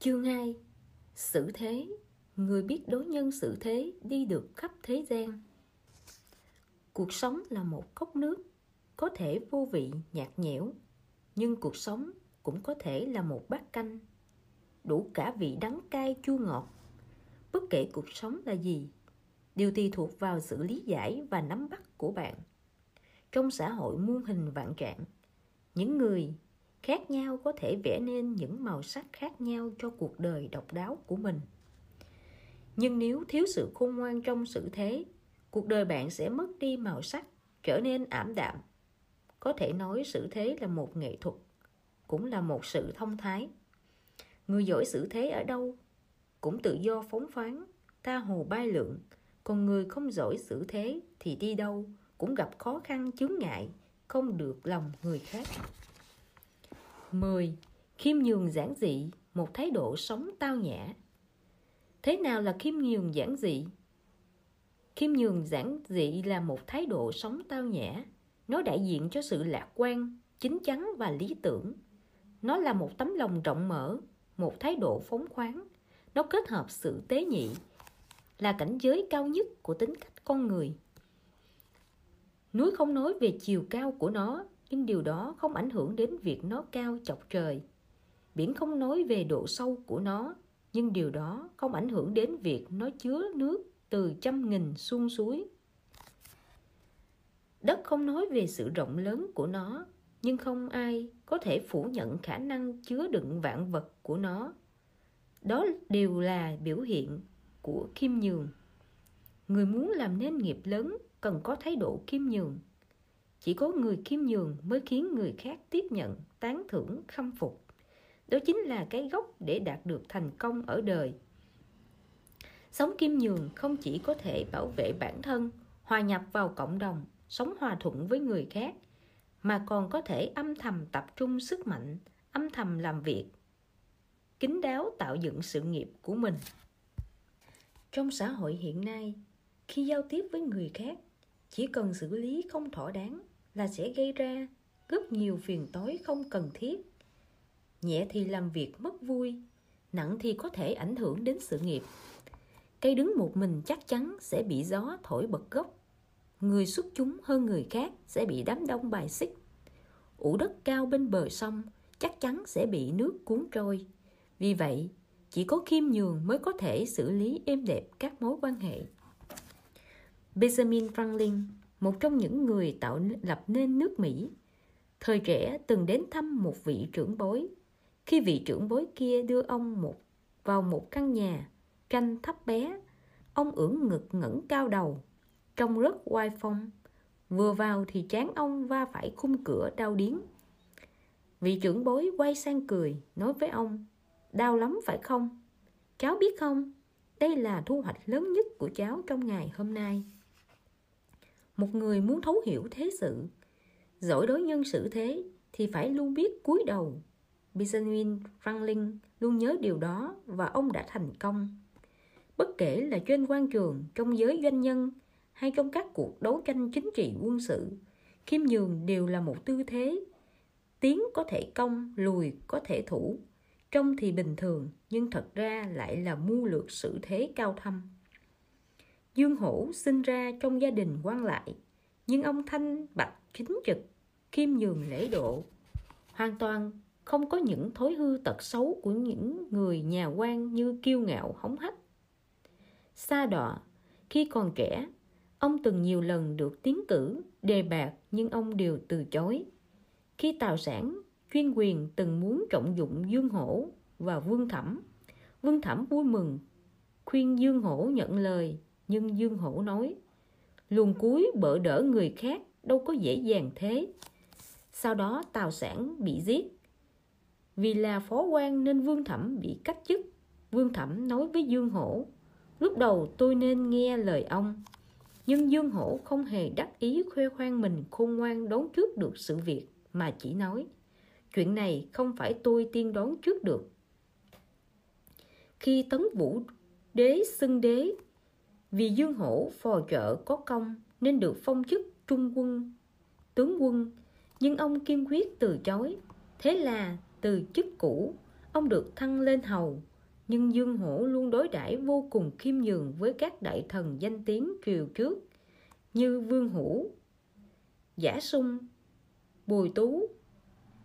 Chương 2 Sự thế. Người biết đối nhân sự thế đi được khắp thế gian. Cuộc sống là một cốc nước Có thể vô vị, nhạt nhẽo Nhưng cuộc sống cũng có thể là một bát canh. Đủ cả vị đắng cay chua ngọt. Bất kể cuộc sống là gì điều tùy thuộc vào sự lý giải và nắm bắt của bạn. Trong xã hội muôn hình vạn trạng Những người khác nhau, có thể vẽ nên những màu sắc khác nhau cho cuộc đời độc đáo của mình. Nhưng nếu thiếu sự khôn ngoan trong sự thế, cuộc đời bạn sẽ mất đi màu sắc, trở nên ảm đạm. Có thể nói sự thế là một nghệ thuật, cũng là một sự thông thái. Người giỏi sự thế ở đâu? Cũng tự do phóng khoáng ta hồ bay lượn. Còn người không giỏi xử thế thì đi đâu? Cũng gặp khó khăn chướng ngại, không được lòng người khác. 10. Khiêm nhường giản dị, một thái độ sống tao nhã. Thế nào là khiêm nhường giản dị? Khiêm nhường giản dị là một thái độ sống tao nhã. Nó đại diện cho sự lạc quan, chính chắn và lý tưởng. Nó là một tấm lòng rộng mở, một thái độ phóng khoáng. Nó kết hợp sự tế nhị, là cảnh giới cao nhất của tính cách con người. Núi không nói về chiều cao của nó, nhưng điều đó không ảnh hưởng đến việc nó cao chọc trời. Biển không nói về độ sâu của nó, nhưng điều đó không ảnh hưởng đến việc nó chứa nước từ trăm nghìn xuông suối. Đất không nói về sự rộng lớn của nó, nhưng không ai có thể phủ nhận khả năng chứa đựng vạn vật của nó. Đó đều là biểu hiện của khiêm nhường. Người muốn làm nên nghiệp lớn cần có thái độ khiêm nhường chỉ có người khiêm nhường mới khiến người khác tiếp nhận, tán thưởng, khâm phục. Đó chính là cái gốc để đạt được thành công ở đời. Sống khiêm nhường không chỉ có thể bảo vệ bản thân, hòa nhập vào cộng đồng, sống hòa thuận với người khác, mà còn có thể âm thầm tập trung sức mạnh, âm thầm làm việc, kín đáo tạo dựng sự nghiệp của mình. Trong xã hội hiện nay, khi giao tiếp với người khác, chỉ cần xử lý không thỏa đáng là sẽ gây ra rất nhiều phiền toái không cần thiết. Nhẹ thì làm việc mất vui, nặng thì có thể ảnh hưởng đến sự nghiệp. Cây đứng một mình chắc chắn sẽ bị gió thổi bật gốc. Người xuất chúng hơn người khác sẽ bị đám đông bài xích. Ủ đất cao bên bờ sông chắc chắn sẽ bị nước cuốn trôi. Vì vậy, chỉ có khiêm nhường mới có thể xử lý êm đẹp các mối quan hệ. Benjamin franklin một trong những người tạo lập nên nước Mỹ. Thời trẻ từng đến thăm một vị trưởng bối. Khi vị trưởng bối kia đưa ông một vào một căn nhà tranh thấp bé, ông ưỡn ngực ngẩng cao đầu, trông rất oai phong. Vừa vào thì chán ông va phải khung cửa đau điếng. Vị trưởng bối quay sang cười, nói với ông, đau lắm phải không? Cháu biết không, đây là thu hoạch lớn nhất của cháu trong ngày hôm nay một người muốn thấu hiểu thế sự. Giỏi đối nhân xử thế thì phải luôn biết cúi đầu. Benjamin Franklin luôn nhớ điều đó và ông đã thành công. Bất kể là trên quan trường, trong giới doanh nhân hay trong các cuộc đấu tranh chính trị quân sự khiêm nhường đều là một tư thế. Tiến có thể công lùi có thể thủ. Trông thì bình thường, nhưng thật ra lại là mưu lược sự thế cao thâm. Dương Hổ sinh ra trong gia đình quan lại, nhưng ông thanh bạch chính trực, khiêm nhường lễ độ, hoàn toàn không có những thói hư tật xấu của những người nhà quan như kiêu ngạo hống hách. Sa đọa, khi còn trẻ, ông từng nhiều lần được tiến cử, đề bạc nhưng ông đều từ chối. Khi Tào Sản, chuyên quyền từng muốn trọng dụng Dương Hổ và Vương Thẩm. Vương Thẩm vui mừng, khuyên Dương Hổ nhận lời nhưng Dương Hổ nói Luồn cuối bỡ đỡ người khác đâu có dễ dàng thế. Sau đó Tào Sản bị giết. Vì là phó quan nên Vương Thẩm bị cách chức. Vương Thẩm nói với Dương Hổ, Lúc đầu tôi nên nghe lời ông, Nhưng Dương Hổ không hề đắc ý khoe khoang mình khôn ngoan đón trước được sự việc, Mà chỉ nói, Chuyện này không phải tôi tiên đoán trước được. Khi Tấn Vũ đế xưng đế vì Dương Hổ phò trợ có công nên được phong chức trung quân, tướng quân, nhưng ông kiên quyết từ chối. Thế là từ chức cũ, ông được thăng lên hầu, nhưng Dương Hổ luôn đối đãi vô cùng khiêm nhường với các đại thần danh tiếng triều trước như Vương Hữu, Giả Sung, Bùi Tú,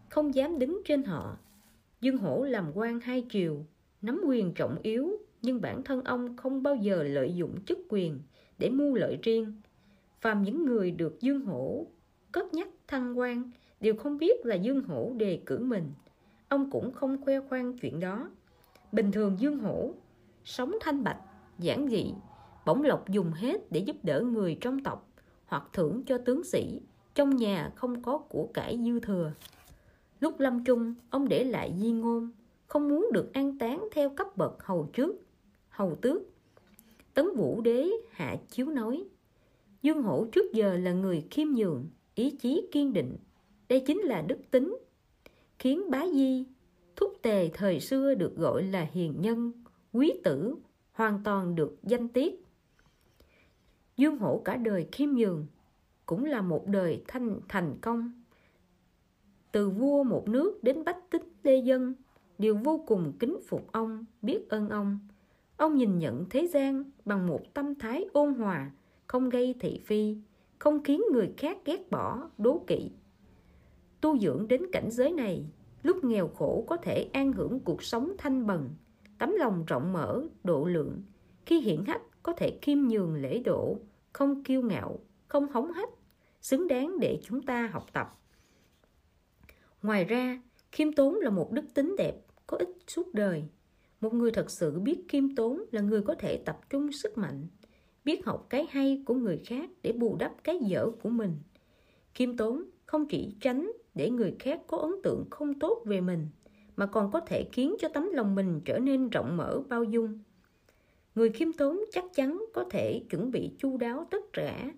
không dám đứng trên họ. Dương Hổ làm quan hai triều, nắm quyền trọng yếu, nhưng bản thân ông không bao giờ lợi dụng chức quyền để mưu lợi riêng. Phàm những người được Dương Hổ cất nhắc thăng quan đều không biết là Dương Hổ đề cử mình. Ông cũng không khoe khoang chuyện đó. Bình thường Dương Hổ sống thanh bạch, giản dị, bổng lộc dùng hết để giúp đỡ người trong tộc hoặc thưởng cho tướng sĩ trong nhà không có của cải dư thừa. Lúc lâm chung, ông để lại di ngôn, không muốn được an táng theo cấp bậc hầu trước, hầu tước. Tấn Vũ Đế hạ chiếu nói, Dương Hổ trước giờ là người khiêm nhường, ý chí kiên định. Đây chính là đức tính, khiến bá di, thúc tề thời xưa được gọi là hiền nhân, quý tử, hoàn toàn được danh tiết. Dương Hổ cả đời khiêm nhường, cũng là một đời thanh thành công. Từ vua một nước đến bách tính lê dân, đều vô cùng kính phục ông, biết ơn ông. Ông nhìn nhận thế gian bằng một tâm thái ôn hòa, không gây thị phi, không khiến người khác ghét bỏ, đố kỵ. Tu dưỡng đến cảnh giới này, lúc nghèo khổ có thể an hưởng cuộc sống thanh bần, tấm lòng rộng mở, độ lượng, khi hiển hách có thể khiêm nhường lễ độ, không kiêu ngạo, không hống hách, xứng đáng để chúng ta học tập. Ngoài ra, khiêm tốn là một đức tính đẹp, có ích suốt đời. Một người thật sự biết khiêm tốn là người có thể tập trung sức mạnh, biết học cái hay của người khác để bù đắp cái dở của mình. Khiêm tốn không chỉ tránh để người khác có ấn tượng không tốt về mình, mà còn có thể khiến cho tấm lòng mình trở nên rộng mở bao dung. Người khiêm tốn chắc chắn có thể chuẩn bị chu đáo tất cả,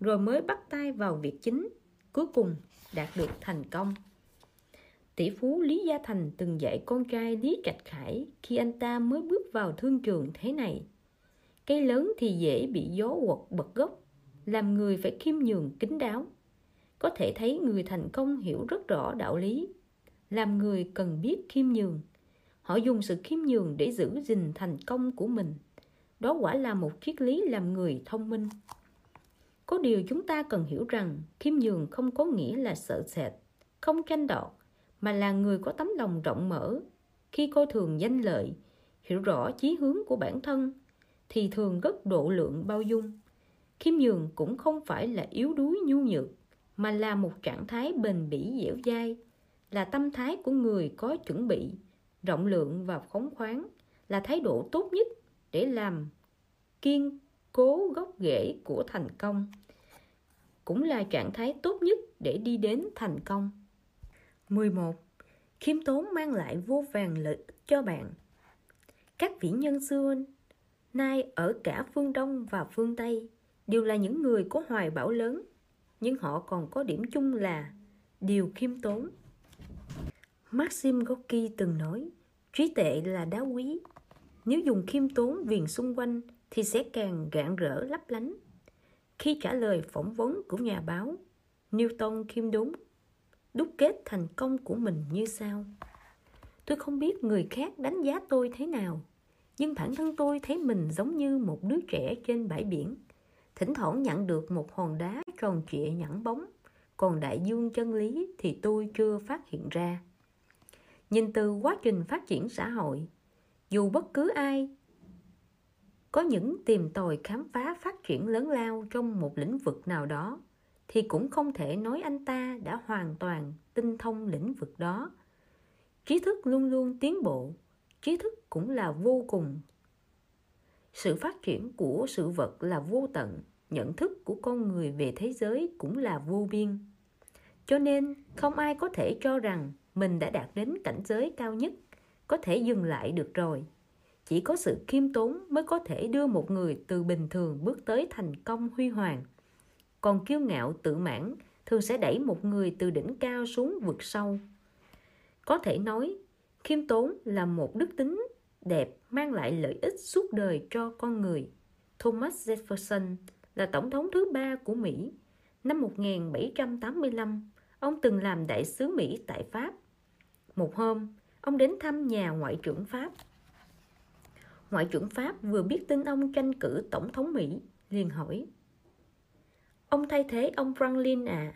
rồi mới bắt tay vào việc chính, cuối cùng đạt được thành công. Tỷ phú Lý Gia Thành từng dạy con trai Lý Trạch Khải khi anh ta mới bước vào thương trường thế này. Cây lớn thì dễ bị gió quật bật gốc, làm người phải khiêm nhường kính đáo. Có thể thấy người thành công hiểu rất rõ đạo lý, làm người cần biết khiêm nhường. Họ dùng sự khiêm nhường để giữ gìn thành công của mình. Đó quả là một triết lý làm người thông minh. Có điều chúng ta cần hiểu rằng khiêm nhường không có nghĩa là sợ sệt, không tranh đoạt, mà là người có tấm lòng rộng mở. Khi coi thường danh lợi, hiểu rõ chí hướng của bản thân, thì thường rất độ lượng bao dung. Khiêm nhường cũng không phải là yếu đuối nhu nhược, mà là một trạng thái bền bỉ dẻo dai, là tâm thái của người có chuẩn bị, rộng lượng và phóng khoáng, là thái độ tốt nhất để làm kiên cố gốc rễ của thành công cũng là trạng thái tốt nhất để đi đến thành công 11. Khiêm tốn mang lại vô vàng lợi ích cho bạn Các vĩ nhân xưa nay ở cả phương Đông và phương Tây đều là những người có hoài bão lớn nhưng họ còn có điểm chung là điều khiêm tốn Maxim Gorky từng nói trí tệ là đá quý nếu dùng khiêm tốn viền xung quanh thì sẽ càng gạn rỡ lấp lánh. Khi trả lời phỏng vấn của nhà báo, Newton khiêm đúng, đúc kết thành công của mình như sau. Tôi không biết người khác đánh giá tôi thế nào, nhưng bản thân tôi thấy mình giống như một đứa trẻ trên bãi biển. Thỉnh thoảng nhận được một hòn đá tròn trịa nhẵn bóng, còn đại dương chân lý thì tôi chưa phát hiện ra. Nhìn từ quá trình phát triển xã hội, dù bất cứ ai có những tìm tòi khám phá phát triển lớn lao trong một lĩnh vực nào đó thì cũng không thể nói anh ta đã hoàn toàn tinh thông lĩnh vực đó. Trí thức luôn luôn tiến bộ, trí thức cũng là vô cùng. Sự phát triển của sự vật là vô tận, nhận thức của con người về thế giới cũng là vô biên. Cho nên, không ai có thể cho rằng mình đã đạt đến cảnh giới cao nhất, có thể dừng lại được rồi. Chỉ có sự khiêm tốn mới có thể đưa một người từ bình thường bước tới thành công huy hoàng còn kiêu ngạo tự mãn thường sẽ đẩy một người từ đỉnh cao xuống vực sâu. Có thể nói khiêm tốn là một đức tính đẹp mang lại lợi ích suốt đời cho con người. Thomas Jefferson là tổng thống thứ ba của Mỹ. Năm 1785 ông từng làm đại sứ Mỹ tại Pháp. Một hôm ông đến thăm nhà ngoại trưởng Pháp. Ngoại trưởng Pháp vừa biết tin ông tranh cử Tổng thống Mỹ, liền hỏi. Ông thay thế ông Franklin à?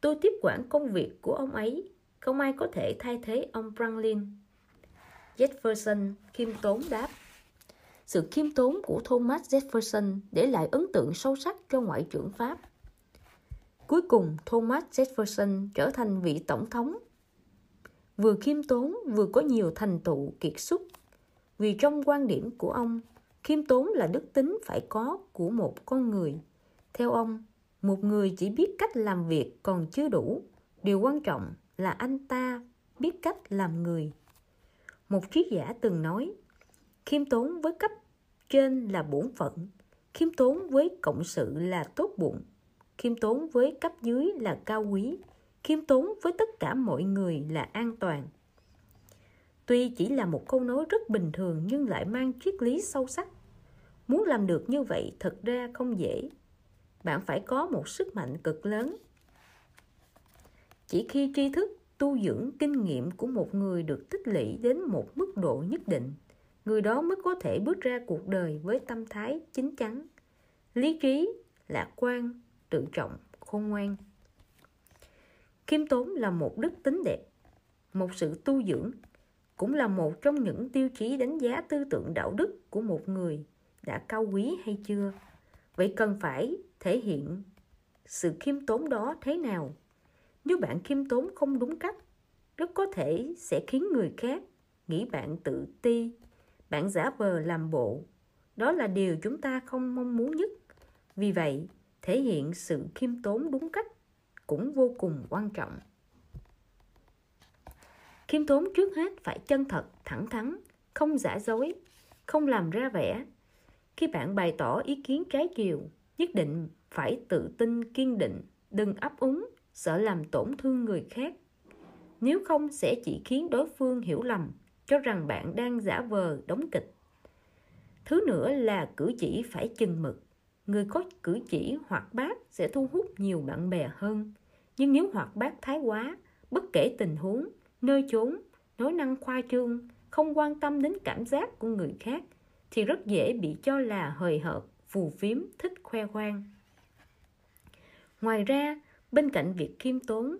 Tôi tiếp quản công việc của ông ấy, không ai có thể thay thế ông Franklin. Jefferson khiêm tốn đáp. Sự khiêm tốn của Thomas Jefferson để lại ấn tượng sâu sắc cho ngoại trưởng Pháp. Cuối cùng, Thomas Jefferson trở thành vị tổng thống. Vừa khiêm tốn, vừa có nhiều thành tựu kiệt xuất. Vì trong quan điểm của ông, khiêm tốn là đức tính phải có của một con người. Theo ông, một người chỉ biết cách làm việc còn chưa đủ. Điều quan trọng là anh ta biết cách làm người. Một triết giả từng nói, khiêm tốn với cấp trên là bổn phận, khiêm tốn với cộng sự là tốt bụng, khiêm tốn với cấp dưới là cao quý, khiêm tốn với tất cả mọi người là an toàn. Tuy chỉ là một câu nói rất bình thường nhưng lại mang triết lý sâu sắc. Muốn làm được như vậy thật ra không dễ. Bạn phải có một sức mạnh cực lớn. Chỉ khi tri thức, tu dưỡng, kinh nghiệm của một người được tích lũy đến một mức độ nhất định, người đó mới có thể bước ra cuộc đời với tâm thái chính chắn, lý trí, lạc quan, tự trọng, khôn ngoan. Khiêm tốn là một đức tính đẹp, một sự tu dưỡng, cũng là một trong những tiêu chí đánh giá tư tưởng đạo đức của một người đã cao quý hay chưa. Vậy cần phải thể hiện sự khiêm tốn đó thế nào? Nếu bạn khiêm tốn không đúng cách, rất có thể sẽ khiến người khác nghĩ bạn tự ti, bạn giả vờ làm bộ. Đó là điều chúng ta không mong muốn nhất. Vì vậy, thể hiện sự khiêm tốn đúng cách cũng vô cùng quan trọng khiêm tốn trước hết phải chân thật thẳng thắn không giả dối không làm ra vẻ khi bạn bày tỏ ý kiến trái chiều nhất định phải tự tin, kiên định, đừng ấp úng, sợ làm tổn thương người khác. Nếu không sẽ chỉ khiến đối phương hiểu lầm, cho rằng bạn đang giả vờ, đóng kịch. Thứ nữa là cử chỉ phải chừng mực. Người có cử chỉ hoạt bát sẽ thu hút nhiều bạn bè hơn. Nhưng nếu hoạt bát thái quá, bất kể tình huống, nơi chốn, nói năng khoa trương, không quan tâm đến cảm giác của người khác, thì rất dễ bị cho là hời hợt phù phiếm, thích khoe khoang. Ngoài ra, bên cạnh việc khiêm tốn,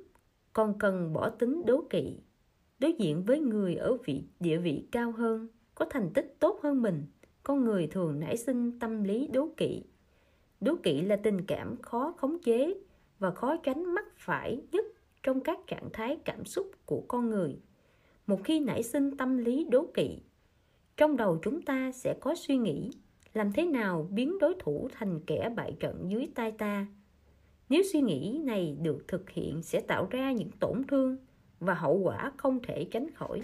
còn cần bỏ tính đố kỵ, đối diện với người ở vị, địa vị cao hơn, có thành tích tốt hơn mình, con người thường nảy sinh tâm lý đố kỵ. Đố kỵ là tình cảm khó khống chế và khó tránh mắc phải nhất trong các trạng thái cảm xúc của con người. Một khi nảy sinh tâm lý đố kỵ, trong đầu chúng ta sẽ có suy nghĩ làm thế nào biến đối thủ thành kẻ bại trận dưới tay ta? Nếu suy nghĩ này được thực hiện sẽ tạo ra những tổn thương và hậu quả không thể tránh khỏi.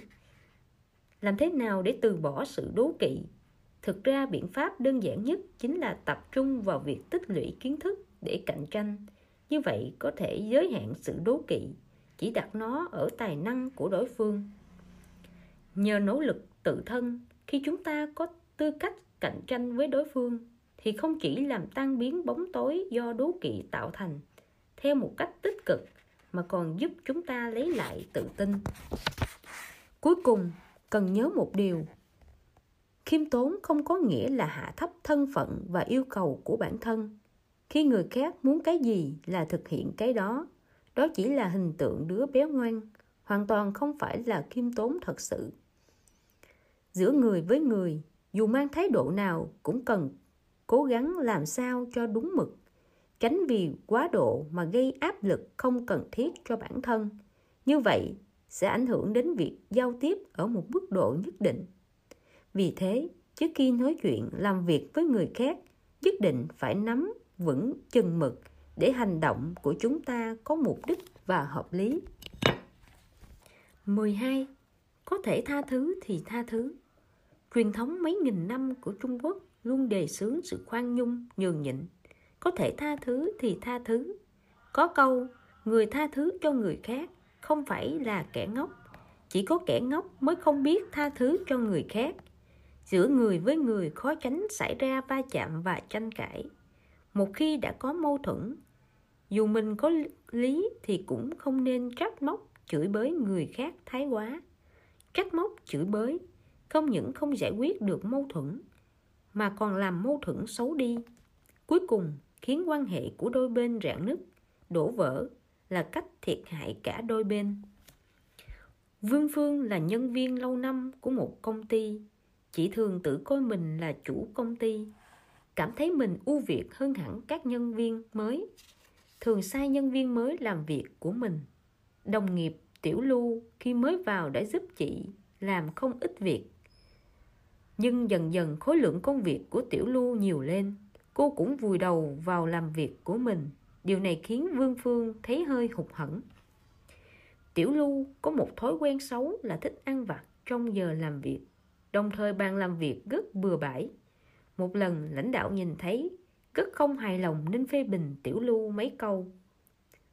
Làm thế nào để từ bỏ sự đố kỵ? Thực ra biện pháp đơn giản nhất chính là tập trung vào việc tích lũy kiến thức để cạnh tranh. Như vậy có thể giới hạn sự đố kỵ, chỉ đặt nó ở tài năng của đối phương. Nhờ nỗ lực tự thân, khi chúng ta có tư cách cạnh tranh với đối phương thì không chỉ làm tan biến bóng tối do đố kỵ tạo thành, theo một cách tích cực mà còn giúp chúng ta lấy lại tự tin. Cuối cùng, cần nhớ một điều. Khiêm tốn không có nghĩa là hạ thấp thân phận và yêu cầu của bản thân. Khi người khác muốn cái gì là thực hiện cái đó đó chỉ là hình tượng đứa bé ngoan, hoàn toàn không phải là khiêm tốn thật sự. Giữa người với người dù mang thái độ nào cũng cần cố gắng làm sao cho đúng mực, tránh vì quá độ mà gây áp lực không cần thiết cho bản thân. Như vậy sẽ ảnh hưởng đến việc giao tiếp ở một mức độ nhất định. Vì thế, trước khi nói chuyện làm việc với người khác, nhất định phải nắm vững chừng mực để hành động của chúng ta có mục đích và hợp lý. 12. Có thể tha thứ thì tha thứ. Truyền thống mấy nghìn năm của Trung Quốc luôn đề xướng sự khoan nhung, nhường nhịn. Có thể tha thứ thì tha thứ. Có câu, người tha thứ cho người khác không phải là kẻ ngốc. Chỉ có kẻ ngốc mới không biết tha thứ cho người khác. Giữa người với người khó tránh xảy ra va chạm và tranh cãi. Một khi đã có mâu thuẫn, dù mình có lý thì cũng không nên trách móc, chửi bới người khác thái quá. Trách móc, chửi bới không những không giải quyết được mâu thuẫn, mà còn làm mâu thuẫn xấu đi. Cuối cùng, khiến quan hệ của đôi bên rạn nứt, đổ vỡ là cách thiệt hại cả đôi bên. Vương phương là nhân viên lâu năm của một công ty. Chỉ thường tự coi mình là chủ công ty. Cảm thấy mình ưu việt hơn hẳn các nhân viên mới. Thường sai nhân viên mới làm việc của mình. Đồng nghiệp tiểu lưu khi mới vào đã giúp chị làm không ít việc nhưng dần dần khối lượng công việc của tiểu lưu nhiều lên. Cô cũng vùi đầu vào làm việc của mình. Điều này khiến vương phương thấy hơi hụt hẫng. Tiểu lưu có một thói quen xấu là thích ăn vặt trong giờ làm việc. Đồng thời bàn làm việc rất bừa bãi. Một lần lãnh đạo nhìn thấy, rất không hài lòng nên phê bình tiểu lưu mấy câu.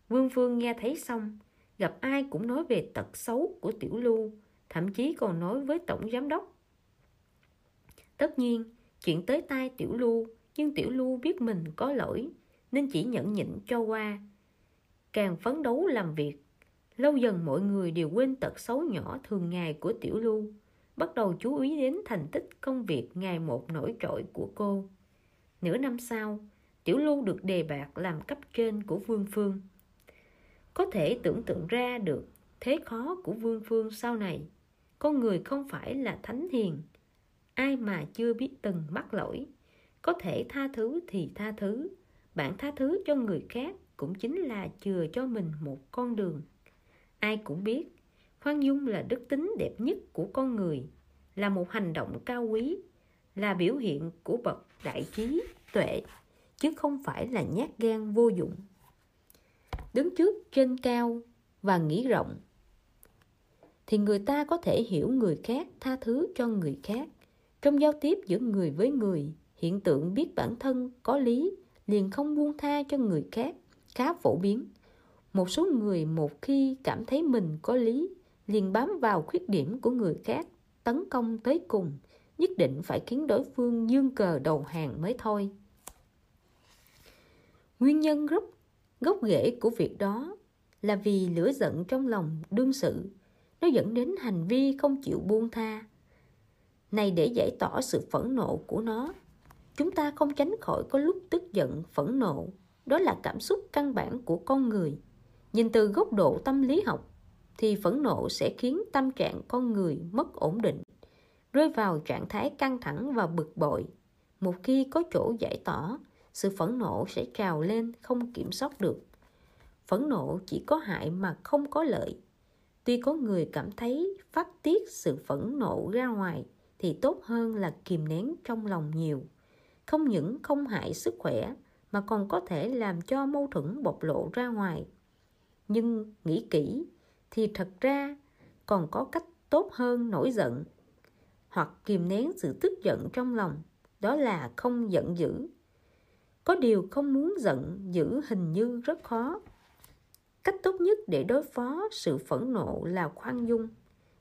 Vương phương nghe thấy xong, gặp ai cũng nói về tật xấu của tiểu lưu, thậm chí còn nói với tổng giám đốc tất nhiên, chuyện tới tai tiểu lưu nhưng tiểu lưu biết mình có lỗi, nên chỉ nhẫn nhịn cho qua. Càng phấn đấu làm việc, lâu dần mọi người đều quên tật xấu nhỏ thường ngày của tiểu lưu bắt đầu chú ý đến thành tích công việc ngày một nổi trội của cô. Nửa năm sau, tiểu lưu được đề bạt làm cấp trên của vương phương. Có thể tưởng tượng ra được thế khó của vương phương sau này. Con người không phải là thánh hiền ai mà chưa biết từng mắc lỗi. Có thể tha thứ thì tha thứ, bạn tha thứ cho người khác cũng chính là chừa cho mình một con đường. Ai cũng biết, khoan dung là đức tính đẹp nhất của con người, là một hành động cao quý, là biểu hiện của bậc đại trí tuệ, chứ không phải là nhát gan vô dụng. Đứng trước trên cao và nghĩ rộng, thì người ta có thể hiểu người khác tha thứ cho người khác trong giao tiếp giữa người với người, hiện tượng biết bản thân, có lý, liền không buông tha cho người khác, khá phổ biến. Một số người một khi cảm thấy mình có lý, liền bám vào khuyết điểm của người khác, tấn công tới cùng, nhất định phải khiến đối phương dương cờ đầu hàng mới thôi. Nguyên nhân gốc gốc rễ của việc đó là vì lửa giận trong lòng đương sự, nó dẫn đến hành vi không chịu buông tha này để giải tỏa sự phẫn nộ của nó. Chúng ta không tránh khỏi có lúc tức giận, phẫn nộ. Đó là cảm xúc căn bản của con người. Nhìn từ góc độ tâm lý học, thì phẫn nộ sẽ khiến tâm trạng con người mất ổn định, rơi vào trạng thái căng thẳng và bực bội. Một khi có chỗ giải tỏa, sự phẫn nộ sẽ trào lên không kiểm soát được. Phẫn nộ chỉ có hại mà không có lợi. Tuy có người cảm thấy phát tiết sự phẫn nộ ra ngoài thì tốt hơn là kìm nén trong lòng nhiều. Không những không hại sức khỏe, mà còn có thể làm cho mâu thuẫn bộc lộ ra ngoài. Nhưng nghĩ kỹ thì thật ra còn có cách tốt hơn nổi giận hoặc kìm nén sự tức giận trong lòng, đó là không giận dữ. Có điều không muốn giận dữ hình như rất khó. Cách tốt nhất để đối phó sự phẫn nộ là khoan dung,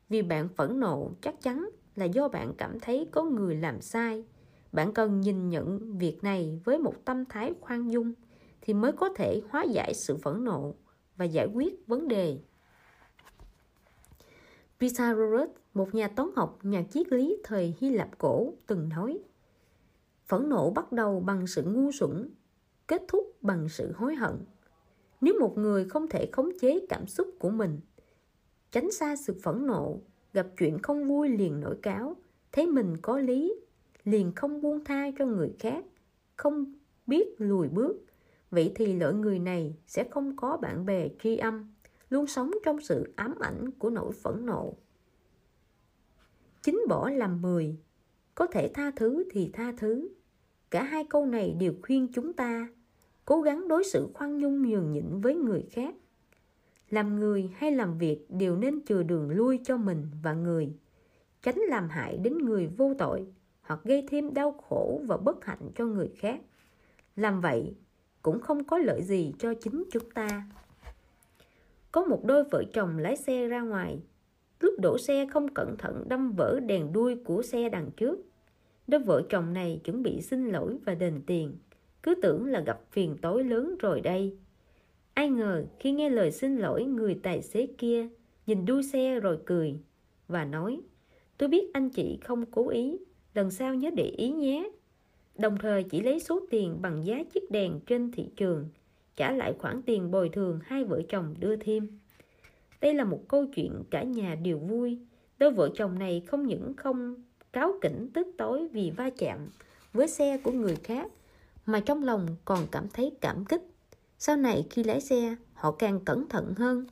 vì bạn phẫn nộ chắc chắn là do bạn cảm thấy có người làm sai bạn cần nhìn nhận việc này với một tâm thái khoan dung thì mới có thể hóa giải sự phẫn nộ và giải quyết vấn đề Pythagoras, một nhà toán học, nhà triết lý thời Hy Lạp cổ, từng nói Phẫn nộ bắt đầu bằng sự ngu xuẩn, kết thúc bằng sự hối hận. Nếu một người không thể khống chế cảm xúc của mình, tránh xa sự phẫn nộ, gặp chuyện không vui liền nổi cáo, thấy mình có lý, liền không buông tha cho người khác, không biết lùi bước, vậy thì loại người này sẽ không có bạn bè tri âm, luôn sống trong sự ám ảnh của nỗi phẫn nộ. Chính bỏ làm mười, có thể tha thứ thì tha thứ. Cả hai câu này đều khuyên chúng ta cố gắng đối xử khoan nhung nhường nhịn với người khác. Làm người hay làm việc đều nên chừa đường lui cho mình và người, tránh làm hại đến người vô tội hoặc gây thêm đau khổ và bất hạnh cho người khác. Làm vậy cũng không có lợi gì cho chính chúng ta. Có một đôi vợ chồng lái xe ra ngoài. Lúc đổ xe không cẩn thận đâm vỡ đèn đuôi của xe đằng trước. Đôi vợ chồng này chuẩn bị xin lỗi và đền tiền. Cứ tưởng là gặp phiền tối lớn rồi đây. Ai ngờ khi nghe lời xin lỗi người tài xế kia, nhìn đuôi xe rồi cười và nói, tôi biết anh chị không cố ý, lần sau nhớ để ý nhé. Đồng thời chỉ lấy số tiền bằng giá chiếc đèn trên thị trường, trả lại khoản tiền bồi thường hai vợ chồng đưa thêm. Đây là một câu chuyện cả nhà đều vui, đôi vợ chồng này không những không cáo kỉnh tức tối vì va chạm với xe của người khác, mà trong lòng còn cảm thấy cảm kích sau này khi lái xe, họ càng cẩn thận hơn.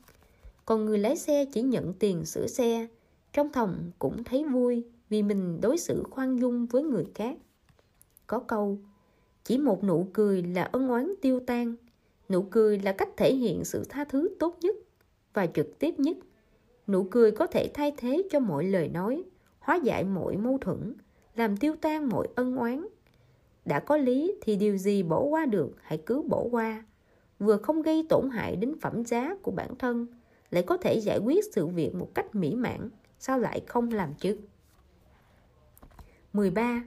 Còn người lái xe chỉ nhận tiền sửa xe. Trong thòng cũng thấy vui vì mình đối xử khoan dung với người khác. Có câu, chỉ một nụ cười là ân oán tiêu tan. Nụ cười là cách thể hiện sự tha thứ tốt nhất và trực tiếp nhất. Nụ cười có thể thay thế cho mọi lời nói, hóa giải mọi mâu thuẫn, làm tiêu tan mọi ân oán. Đã có lý thì điều gì bỏ qua được, hãy cứ bỏ qua vừa không gây tổn hại đến phẩm giá của bản thân lại có thể giải quyết sự việc một cách mỹ mãn sao lại không làm chứ 13.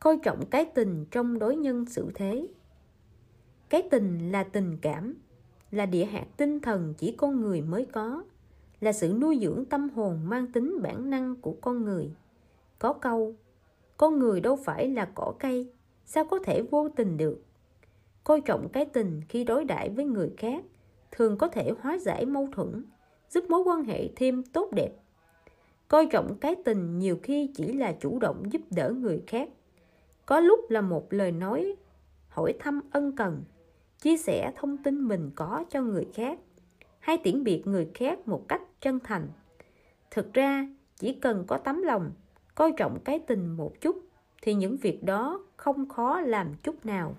Coi trọng cái tình trong đối nhân xử thế Cái tình là tình cảm, là địa hạt tinh thần chỉ con người mới có, là sự nuôi dưỡng tâm hồn mang tính bản năng của con người. Có câu, con người đâu phải là cỏ cây, sao có thể vô tình được? Coi trọng cái tình khi đối đãi với người khác, thường có thể hóa giải mâu thuẫn, giúp mối quan hệ thêm tốt đẹp. Coi trọng cái tình nhiều khi chỉ là chủ động giúp đỡ người khác. Có lúc là một lời nói hỏi thăm ân cần chia sẻ thông tin mình có cho người khác hay tiễn biệt người khác một cách chân thành. Thực ra chỉ cần có tấm lòng coi trọng cái tình một chút thì những việc đó không khó làm chút nào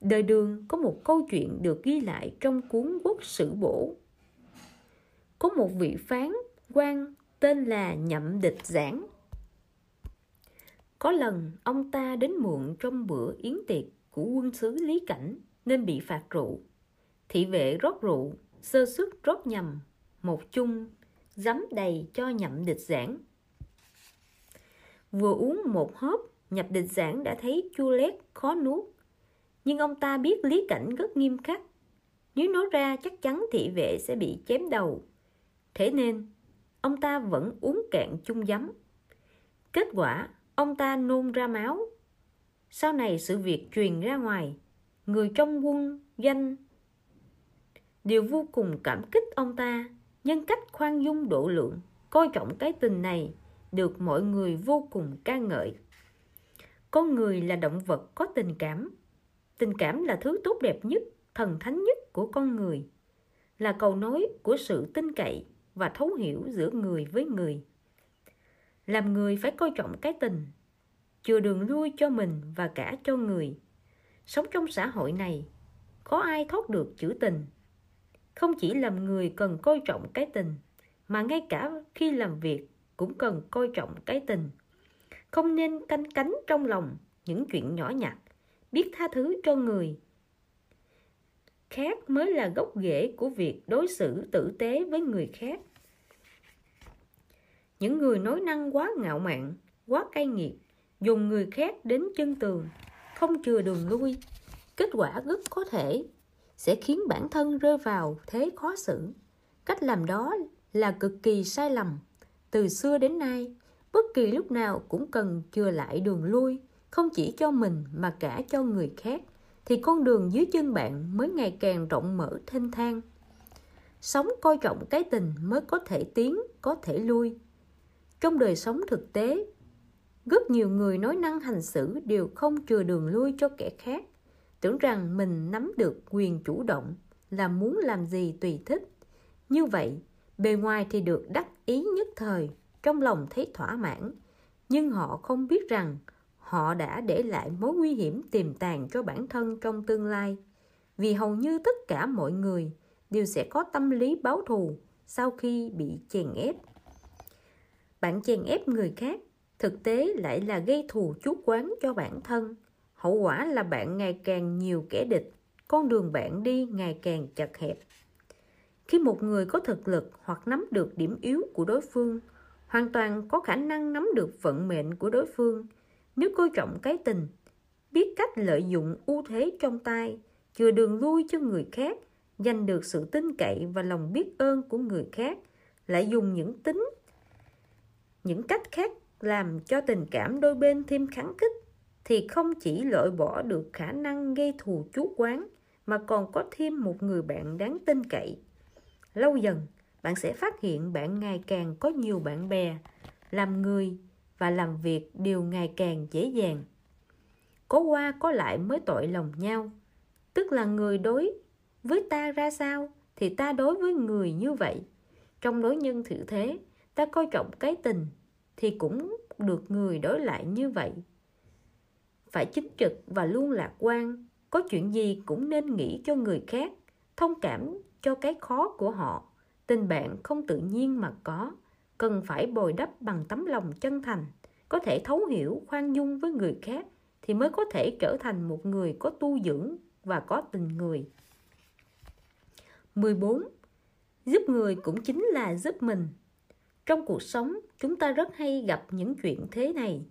đời đường có một câu chuyện được ghi lại trong cuốn quốc sử bổ có một vị phán quan tên là Nhậm Địch Giảng. Có lần ông ta đến muộn trong bữa yến tiệc của quân sứ Lý Cảnh nên bị phạt rượu. Thị vệ rót rượu, sơ suất rót nhầm, một chung, dám đầy cho Nhậm Địch Giảng. Vừa uống một hớp, Nhập Địch Giảng đã thấy chua lét khó nuốt. Nhưng ông ta biết Lý Cảnh rất nghiêm khắc. Nếu nói ra chắc chắn thị vệ sẽ bị chém đầu. Thế nên ông ta vẫn uống cạn chung giấm. Kết quả, ông ta nôn ra máu. Sau này sự việc truyền ra ngoài, người trong quân danh đều vô cùng cảm kích ông ta nhân cách khoan dung độ lượng, coi trọng cái tình này được mọi người vô cùng ca ngợi. Con người là động vật có tình cảm. Tình cảm là thứ tốt đẹp nhất, thần thánh nhất của con người, là cầu nối của sự tin cậy và thấu hiểu giữa người với người. Làm người phải coi trọng cái tình chừa đường lui cho mình và cả cho người. Sống trong xã hội này có ai thoát được chữ tình? Không chỉ làm người cần coi trọng cái tình mà ngay cả khi làm việc cũng cần coi trọng cái tình. Không nên canh cánh trong lòng những chuyện nhỏ nhặt biết tha thứ cho người. Khác mới là gốc rễ của việc đối xử tử tế với người khác. Những người nói năng quá ngạo mạn, quá cay nghiệt, dùng người khác đến chân tường, không chừa đường lui, kết quả rất có thể sẽ khiến bản thân rơi vào thế khó xử. Cách làm đó là cực kỳ sai lầm. Từ xưa đến nay, bất kỳ lúc nào cũng cần chừa lại đường lui không chỉ cho mình mà cả cho người khác, thì con đường dưới chân bạn mới ngày càng rộng mở thênh thang. Sống coi trọng cái tình mới có thể tiến, có thể lui. Trong đời sống thực tế, rất nhiều người nói năng hành xử đều không chừa đường lui cho kẻ khác. Tưởng rằng mình nắm được quyền chủ động là muốn làm gì tùy thích. Như vậy, bề ngoài thì được đắc ý nhất thời, trong lòng thấy thỏa mãn. Nhưng họ không biết rằng họ đã để lại mối nguy hiểm tiềm tàng cho bản thân trong tương lai. Vì hầu như tất cả mọi người đều sẽ có tâm lý báo thù sau khi bị chèn ép. Bạn chèn ép người khác thực tế lại là gây thù chuốc quán cho bản thân. Hậu quả là bạn ngày càng nhiều kẻ địch, con đường bạn đi ngày càng chật hẹp. Khi một người có thực lực hoặc nắm được điểm yếu của đối phương, hoàn toàn có khả năng nắm được vận mệnh của đối phương nếu coi trọng cái tình biết cách lợi dụng ưu thế trong tay chừa đường lui cho người khác giành được sự tin cậy và lòng biết ơn của người khác lại dùng những tính những cách khác làm cho tình cảm đôi bên thêm kháng khích thì không chỉ loại bỏ được khả năng gây thù chuốc quán mà còn có thêm một người bạn đáng tin cậy. Lâu dần, bạn sẽ phát hiện bạn ngày càng có nhiều bạn bè, làm người và làm việc đều ngày càng dễ dàng. Có qua có lại mới tội lòng nhau, tức là người đối với ta ra sao thì ta đối với người như vậy. Trong đối nhân thử thế, ta coi trọng cái tình thì cũng được người đối lại như vậy. Phải chính trực và luôn lạc quan, có chuyện gì cũng nên nghĩ cho người khác, thông cảm cho cái khó của họ. Tình bạn không tự nhiên mà có, cần phải bồi đắp bằng tấm lòng chân thành, có thể thấu hiểu, khoan dung với người khác thì mới có thể trở thành một người có tu dưỡng và có tình người. 14. Giúp người cũng chính là giúp mình. Trong cuộc sống, chúng ta rất hay gặp những chuyện thế này.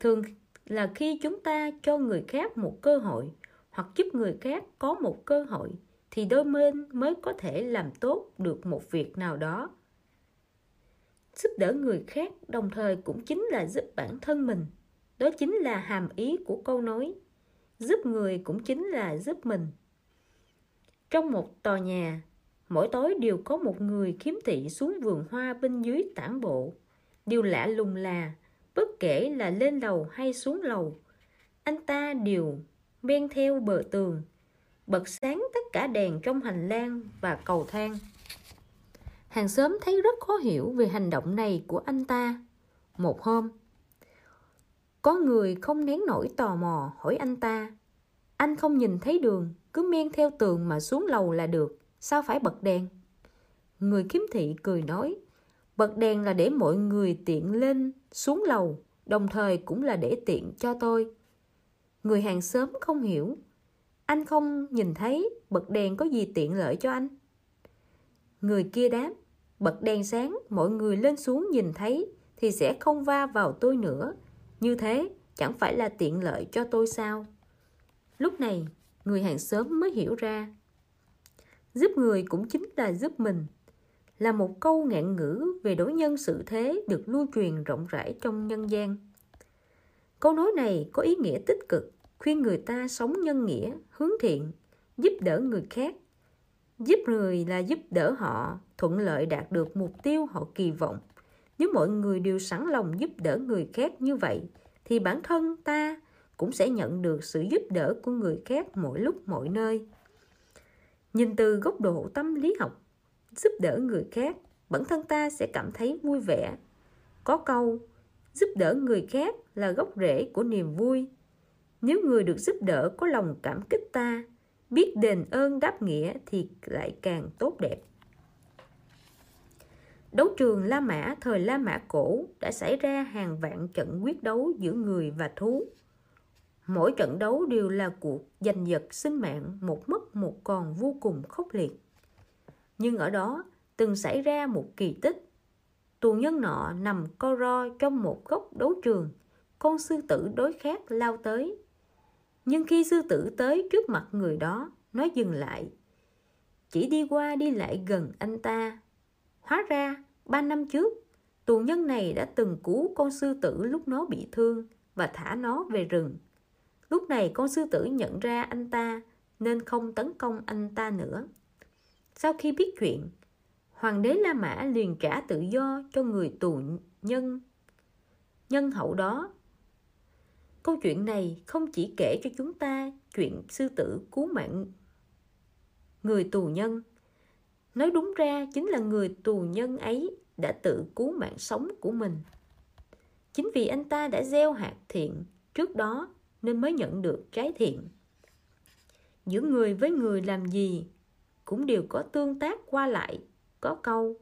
Thường là khi chúng ta cho người khác một cơ hội hoặc giúp người khác có một cơ hội thì đôi bên mới có thể làm tốt được một việc nào đó. Giúp đỡ người khác đồng thời cũng chính là giúp bản thân mình. Đó chính là hàm ý của câu nói. Giúp người cũng chính là giúp mình. Trong một tòa nhà, mỗi tối đều có một người khiếm thị xuống vườn hoa bên dưới tản bộ. Điều lạ lùng là, bất kể là lên lầu hay xuống lầu, anh ta đều men theo bờ tường, bật sáng tất cả đèn trong hành lang và cầu thang. Hàng xóm thấy rất khó hiểu về hành động này của anh ta. Một hôm, có người không nén nổi tò mò hỏi anh ta Anh không nhìn thấy đường, cứ men theo tường mà xuống lầu là được Sao phải bật đèn? Người kiếm thị cười nói Bật đèn là để mọi người tiện lên xuống lầu Đồng thời cũng là để tiện cho tôi Người hàng xóm không hiểu Anh không nhìn thấy bật đèn có gì tiện lợi cho anh Người kia đáp Bật đèn sáng mọi người lên xuống nhìn thấy Thì sẽ không va vào tôi nữa. Như thế chẳng phải là tiện lợi cho tôi sao? Lúc này người hàng xóm mới hiểu ra. Giúp người cũng chính là giúp mình. Là một câu ngạn ngữ về đối nhân xử thế được lưu truyền rộng rãi trong nhân gian. Câu nói này có ý nghĩa tích cực, khuyên người ta sống nhân nghĩa, hướng thiện, giúp đỡ người khác. Giúp người là giúp đỡ họ thuận lợi đạt được mục tiêu họ kỳ vọng. Nếu mọi người đều sẵn lòng giúp đỡ người khác như vậy, thì bản thân ta cũng sẽ nhận được sự giúp đỡ của người khác mỗi lúc mọi nơi. Nhìn từ góc độ tâm lý học, giúp đỡ người khác, bản thân ta sẽ cảm thấy vui vẻ. Có câu, giúp đỡ người khác là gốc rễ của niềm vui. Nếu người được giúp đỡ có lòng cảm kích ta, biết đền ơn đáp nghĩa thì lại càng tốt đẹp. Đấu trường La Mã thời La Mã cổ đã xảy ra hàng vạn trận quyết đấu giữa người và thú. Mỗi trận đấu đều là cuộc giành giật sinh mạng một mất một còn vô cùng khốc liệt. Nhưng ở đó từng xảy ra một kỳ tích. Tù nhân nọ nằm co ro trong một góc đấu trường, con sư tử đối khác lao tới. Nhưng khi sư tử tới trước mặt người đó, nó dừng lại. Chỉ đi qua đi lại gần anh ta. Hóa ra, ba năm trước, tù nhân này đã từng cứu con sư tử lúc nó bị thương và thả nó về rừng. Lúc này con sư tử nhận ra anh ta nên không tấn công anh ta nữa. Sau khi biết chuyện, Hoàng đế La Mã liền trả tự do cho người tù nhân nhân hậu đó. Câu chuyện này không chỉ kể cho chúng ta chuyện sư tử cứu mạng người tù nhân. Nói đúng ra chính là người tù nhân ấy đã tự cứu mạng sống của mình. Chính vì anh ta đã gieo hạt thiện trước đó nên mới nhận được trái thiện. Giữa người với người làm gì cũng đều có tương tác qua lại, có câu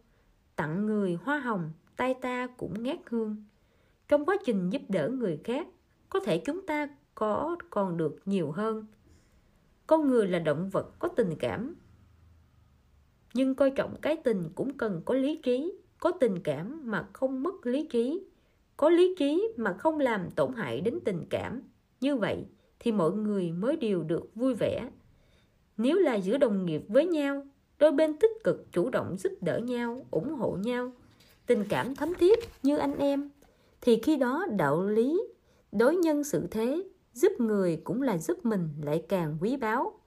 tặng người hoa hồng, tay ta cũng ngát hương. Trong quá trình giúp đỡ người khác, có thể chúng ta có còn được nhiều hơn. Con người là động vật có tình cảm, nhưng coi trọng cái tình cũng cần có lý trí, có tình cảm mà không mất lý trí, có lý trí mà không làm tổn hại đến tình cảm. Như vậy thì mọi người mới đều được vui vẻ. Nếu là giữa đồng nghiệp với nhau, đôi bên tích cực chủ động giúp đỡ nhau, ủng hộ nhau, tình cảm thấm thiết như anh em thì khi đó đạo lý đối nhân sự thế giúp người cũng là giúp mình lại càng quý báu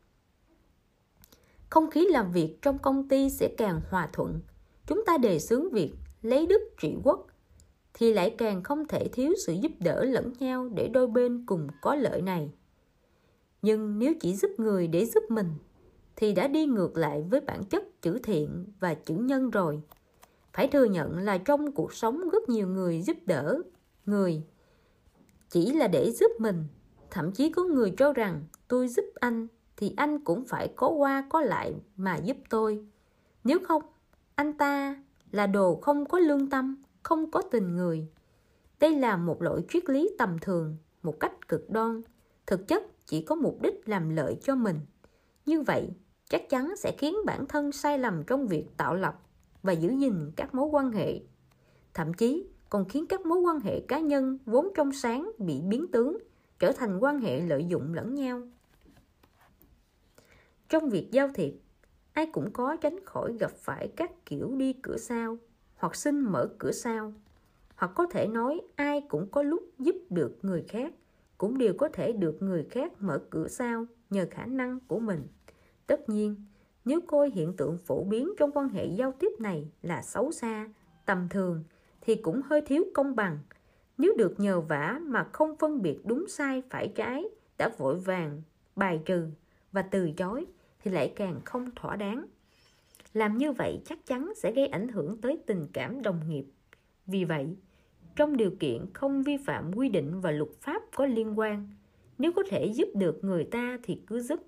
không khí làm việc trong công ty sẽ càng hòa thuận. Chúng ta đề xướng việc lấy đức trị quốc. Thì lại càng không thể thiếu sự giúp đỡ lẫn nhau để đôi bên cùng có lợi này. Nhưng nếu chỉ giúp người để giúp mình, thì đã đi ngược lại với bản chất chữ thiện và chữ nhân rồi. Phải thừa nhận là trong cuộc sống rất nhiều người giúp đỡ người. Chỉ là để giúp mình, thậm chí có người cho rằng tôi giúp anh thì anh cũng phải có qua, có lại mà giúp tôi. Nếu không, anh ta là đồ không có lương tâm, không có tình người. Đây là một loại triết lý tầm thường, một cách cực đoan. Thực chất chỉ có mục đích làm lợi cho mình. Như vậy, chắc chắn sẽ khiến bản thân sai lầm trong việc tạo lập và giữ gìn các mối quan hệ. Thậm chí còn khiến các mối quan hệ cá nhân vốn trong sáng bị biến tướng, trở thành quan hệ lợi dụng lẫn nhau trong việc giao thiệp, ai cũng có tránh khỏi gặp phải các kiểu đi cửa sau hoặc xin mở cửa sau. Hoặc có thể nói ai cũng có lúc giúp được người khác, cũng đều có thể được người khác mở cửa sau nhờ khả năng của mình. Tất nhiên, nếu coi hiện tượng phổ biến trong quan hệ giao tiếp này là xấu xa, tầm thường thì cũng hơi thiếu công bằng. Nếu được nhờ vả mà không phân biệt đúng sai phải trái đã vội vàng, bài trừ và từ chối thì lại càng không thỏa đáng. Làm như vậy chắc chắn sẽ gây ảnh hưởng tới tình cảm đồng nghiệp. Vì vậy, trong điều kiện không vi phạm quy định và luật pháp có liên quan, nếu có thể giúp được người ta thì cứ giúp.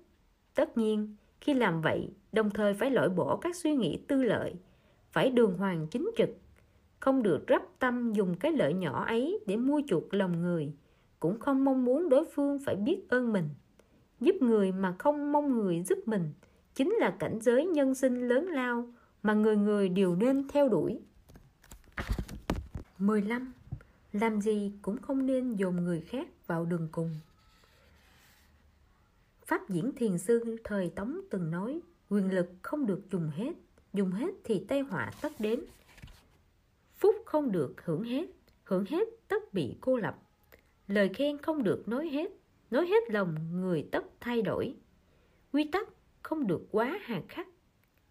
Tất nhiên, khi làm vậy, đồng thời phải loại bỏ các suy nghĩ tư lợi, phải đường hoàng chính trực, không được rắp tâm dùng cái lợi nhỏ ấy để mua chuộc lòng người, cũng không mong muốn đối phương phải biết ơn mình giúp người mà không mong người giúp mình chính là cảnh giới nhân sinh lớn lao mà người người đều nên theo đuổi 15. Làm gì cũng không nên dồn người khác vào đường cùng. Pháp diễn thiền sư thời Tống từng nói quyền lực không được dùng hết, dùng hết thì tai họa tất đến. Phúc không được hưởng hết, hưởng hết tất bị cô lập. Lời khen không được nói hết, nói hết lòng người tất thay đổi. Quy tắc không được quá hà khắc.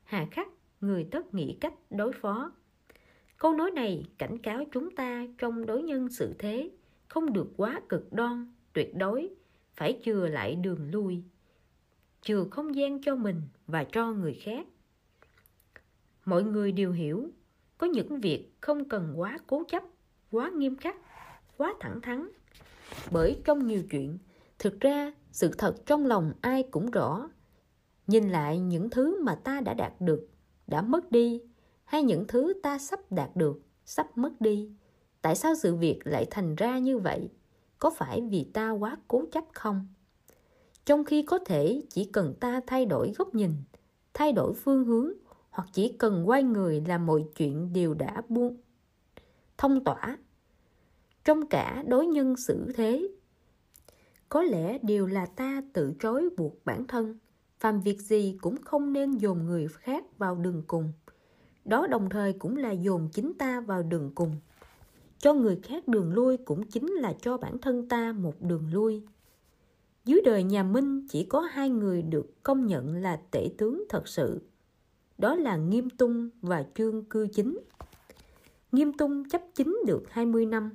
Hà khắc, người tất nghĩ cách đối phó. Câu nói này cảnh cáo chúng ta trong đối nhân sự thế không được quá cực đoan, tuyệt đối, phải chừa lại đường lui, chừa không gian cho mình và cho người khác. Mọi người đều hiểu, có những việc không cần quá cố chấp, quá nghiêm khắc, quá thẳng thắn. Bởi trong nhiều chuyện, thực ra sự thật trong lòng ai cũng rõ. Nhìn lại những thứ mà ta đã đạt được, đã mất đi hay những thứ ta sắp đạt được, sắp mất đi. Tại sao sự việc lại thành ra như vậy? Có phải vì ta quá cố chấp không? Trong khi có thể chỉ cần ta thay đổi góc nhìn, thay đổi phương hướng hoặc chỉ cần quay người là mọi chuyện đều đã buông thông tỏa trong cả đối nhân xử thế có lẽ đều là ta tự trói buộc bản thân. Phàm việc gì cũng không nên dồn người khác vào đường cùng. Đó đồng thời cũng là dồn chính ta vào đường cùng. Cho người khác đường lui cũng chính là cho bản thân ta một đường lui. Dưới đời nhà minh chỉ có hai người được công nhận là tể tướng thật sự. Đó là nghiêm tung và trương cư chính. Nghiêm tung chấp chính được 20 năm,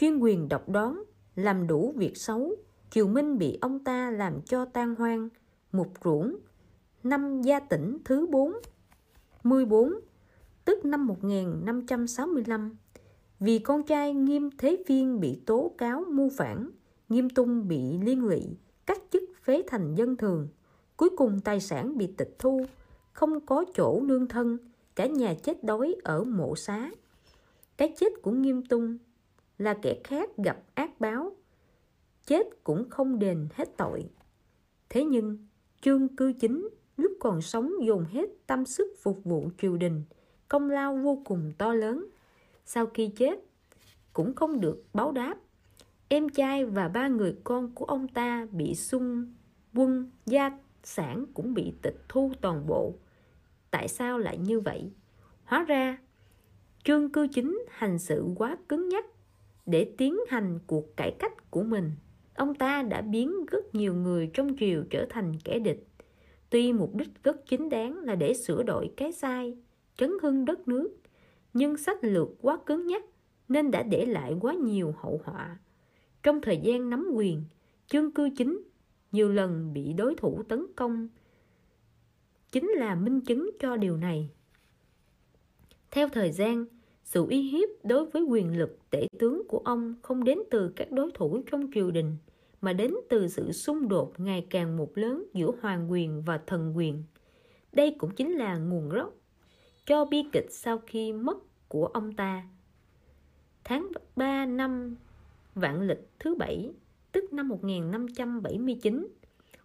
chuyên quyền độc đoán, làm đủ việc xấu triều minh bị ông ta làm cho tan hoang mục ruỗng năm gia tỉnh thứ 4 14 tức năm 1565 vì con trai Nghiêm Thế Viên bị tố cáo mưu phản, Nghiêm Tung bị liên lụy, cắt chức phế thành dân thường. Cuối cùng tài sản bị tịch thu, không có chỗ nương thân, cả nhà chết đói ở mộ xá. Cái chết của Nghiêm Tung là kẻ khác gặp ác báo, chết cũng không đền hết tội. Thế nhưng, Trương Cư Chính lúc còn sống dồn hết tâm sức phục vụ triều đình, công lao vô cùng to lớn. Sau khi chết, cũng không được báo đáp. Em trai và ba người con của ông ta bị xung quân gia sản cũng bị tịch thu toàn bộ. Tại sao lại như vậy? Hóa ra, Trương Cư Chính hành sự quá cứng nhắc để tiến hành cuộc cải cách của mình. Ông ta đã biến rất nhiều người trong triều trở thành kẻ địch. Tuy mục đích rất chính đáng là để sửa đổi cái sai, trấn hưng đất nước, nhưng sách lược quá cứng nhắc nên đã để lại quá nhiều hậu họa. Trong thời gian nắm quyền, chương cư chính nhiều lần bị đối thủ tấn công chính là minh chứng cho điều này. Theo thời gian, sự uy hiếp đối với quyền lực tể tướng của ông không đến từ các đối thủ trong triều đình, mà đến từ sự xung đột ngày càng một lớn giữa hoàng quyền và thần quyền. Đây cũng chính là nguồn gốc cho bi kịch sau khi mất của ông ta. Tháng 3 năm vạn lịch thứ bảy, tức năm 1579,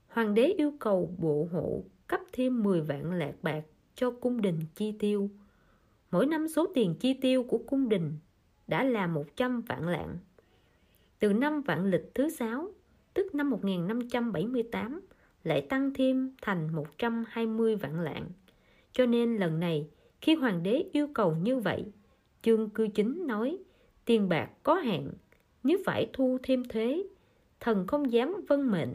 hoàng đế yêu cầu bộ hộ cấp thêm 10 vạn lạc bạc cho cung đình chi tiêu. Mỗi năm số tiền chi tiêu của cung đình đã là 100 vạn lạng. Từ năm vạn lịch thứ sáu, tức năm 1578, lại tăng thêm thành 120 vạn lạng. Cho nên lần này, khi hoàng đế yêu cầu như vậy, chương cư chính nói tiền bạc có hạn, nếu phải thu thêm thuế, thần không dám vân mệnh.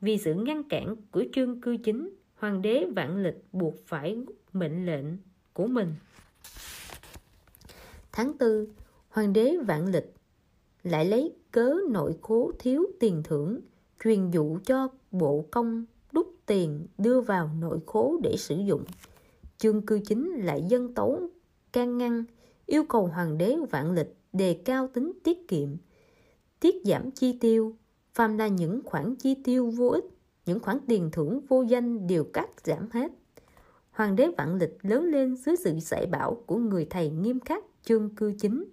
Vì sự ngăn cản của chương cư chính, hoàng đế vạn lịch buộc phải mệnh lệnh của mình. Tháng 4, hoàng đế vạn lịch lại lấy cớ nội cố thiếu tiền thưởng, truyền dụ cho bộ công đúc tiền đưa vào nội khố để sử dụng. Chương cư chính lại dân tấu can ngăn, yêu cầu hoàng đế vạn lịch đề cao tính tiết kiệm, tiết giảm chi tiêu, phàm là những khoản chi tiêu vô ích, những khoản tiền thưởng vô danh đều cắt giảm hết. Hoàng đế vạn lịch lớn lên dưới sự dạy bảo của người thầy nghiêm khắc chương cư chính.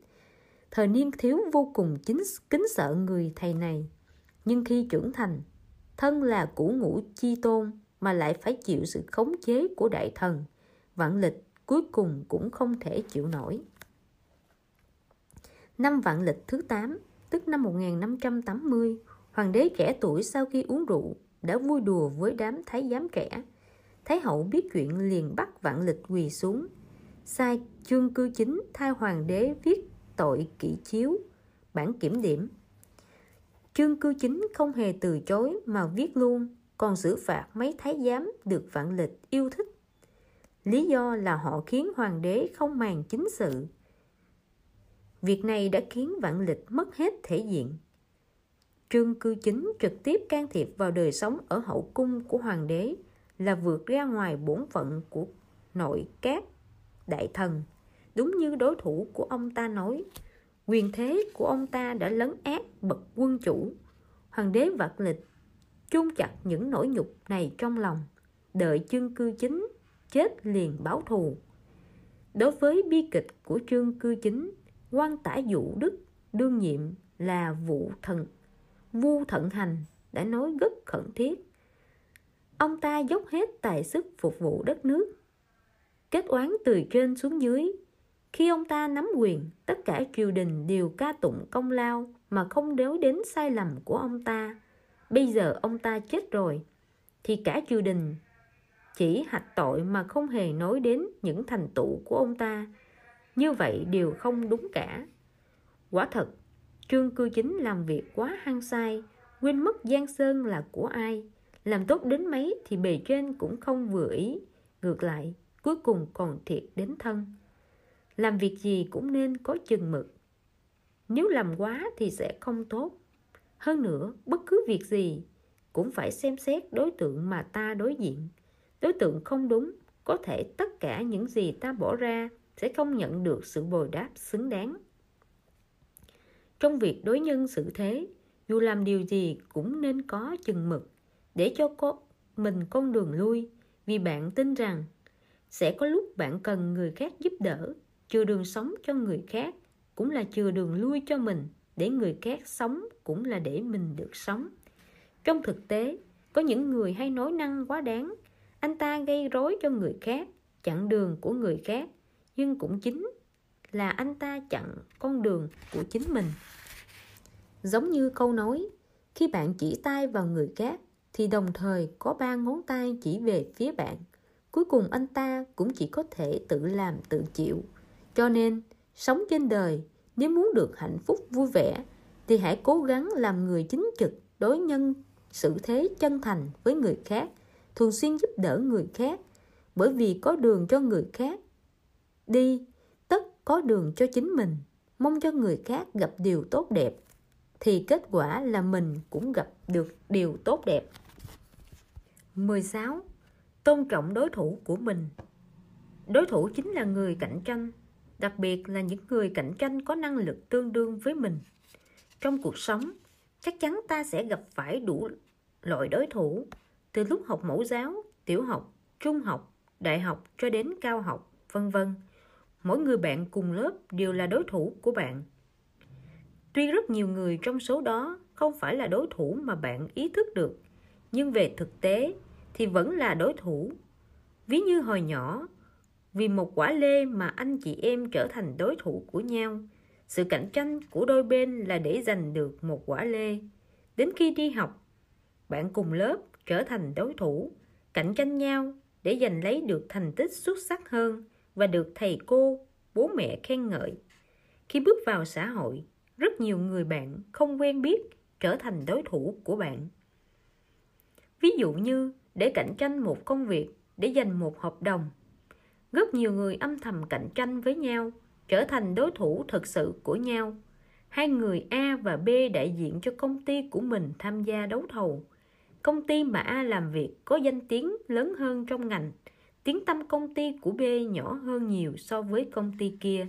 Thời niên thiếu vô cùng chính kính sợ người thầy này. Nhưng khi trưởng thành, thân là củ ngũ chi tôn mà lại phải chịu sự khống chế của đại thần. Vạn lịch cuối cùng cũng không thể chịu nổi. Năm vạn lịch thứ 8, tức năm 1580, hoàng đế trẻ tuổi sau khi uống rượu đã vui đùa với đám thái giám trẻ. Thái hậu biết chuyện liền bắt vạn lịch quỳ xuống. Sai chương cư chính thay hoàng đế viết tội kỷ chiếu, bản kiểm điểm. Chương cư chính không hề từ chối mà viết luôn, còn xử phạt mấy thái giám được vạn lịch yêu thích. Lý do là họ khiến hoàng đế không màng chính sự. Việc này đã khiến vạn lịch mất hết thể diện. Trương cư chính trực tiếp can thiệp vào đời sống ở hậu cung của hoàng đế là vượt ra ngoài bổn phận của nội các đại thần. Đúng như đối thủ của ông ta nói, quyền thế của ông ta đã lấn át bậc quân chủ. Hoàng đế vạn lịch chôn chặt những nỗi nhục này trong lòng, đợi chương cư chính chết liền báo thù. Đối với bi kịch của chương cư chính, quan tả dụ đức đương nhiệm là vụ thần vu thận hành đã nói rất khẩn thiết ông ta dốc hết tài sức phục vụ đất nước. Kết oán từ trên xuống dưới. Khi ông ta nắm quyền, tất cả triều đình đều ca tụng công lao mà không đếu đến sai lầm của ông ta. Bây giờ ông ta chết rồi, thì cả triều đình chỉ hạch tội mà không hề nói đến những thành tựu của ông ta. Như vậy đều không đúng cả. Quả thật, trương cư chính làm việc quá hăng sai, quên mất giang sơn là của ai làm tốt đến mấy thì bề trên cũng không vừa ý. Ngược lại, cuối cùng còn thiệt đến thân. Làm việc gì cũng nên có chừng mực. Nếu làm quá thì sẽ không tốt. Hơn nữa, bất cứ việc gì cũng phải xem xét đối tượng mà ta đối diện. Đối tượng không đúng, có thể tất cả những gì ta bỏ ra sẽ không nhận được sự bồi đáp xứng đáng. Trong việc đối nhân xử thế, dù làm điều gì cũng nên có chừng mực để cho cô mình con đường lui. Vì bạn tin rằng sẽ có lúc bạn cần người khác giúp đỡ, chừa đường sống cho người khác, cũng là chừa đường lui cho mình, để người khác sống cũng là để mình được sống. Trong thực tế, có những người hay nói năng quá đáng, anh ta gây rối cho người khác, chặn đường của người khác, nhưng cũng chính là anh ta chặn con đường của chính mình. Giống như câu nói, khi bạn chỉ tay vào người khác thì đồng thời có ba ngón tay chỉ về phía bạn. Cuối cùng anh ta cũng chỉ có thể tự làm tự chịu. Cho nên, sống trên đời, nếu muốn được hạnh phúc vui vẻ, thì hãy cố gắng làm người chính trực, đối nhân, xử thế chân thành với người khác, thường xuyên giúp đỡ người khác, bởi vì có đường cho người khác. Đi, tất có đường cho chính mình, mong cho người khác gặp điều tốt đẹp, thì kết quả là mình cũng gặp được điều tốt đẹp. 16. Tôn trọng đối thủ của mình Đối thủ chính là người cạnh tranh, đặc biệt là những người cạnh tranh có năng lực tương đương với mình. Trong cuộc sống, chắc chắn ta sẽ gặp phải đủ loại đối thủ, từ lúc học mẫu giáo, tiểu học, trung học, đại học cho đến cao học, vân vân. Mỗi người bạn cùng lớp đều là đối thủ của bạn. Tuy rất nhiều người trong số đó không phải là đối thủ mà bạn ý thức được, nhưng về thực tế thì vẫn là đối thủ. Ví như hồi nhỏ, vì một quả lê mà anh chị em trở thành đối thủ của nhau. Sự cạnh tranh của đôi bên là để giành được một quả lê. Đến khi đi học, bạn cùng lớp trở thành đối thủ, cạnh tranh nhau để giành lấy được thành tích xuất sắc hơn và được thầy cô, bố mẹ khen ngợi. Khi bước vào xã hội, rất nhiều người bạn không quen biết trở thành đối thủ của bạn. Ví dụ như để cạnh tranh một công việc, để giành một hợp đồng, rất nhiều người âm thầm cạnh tranh với nhau, trở thành đối thủ thực sự của nhau. Hai người A và B đại diện cho công ty của mình tham gia đấu thầu. Công ty mà A làm việc có danh tiếng lớn hơn trong ngành, tiếng tâm công ty của B nhỏ hơn nhiều so với công ty kia.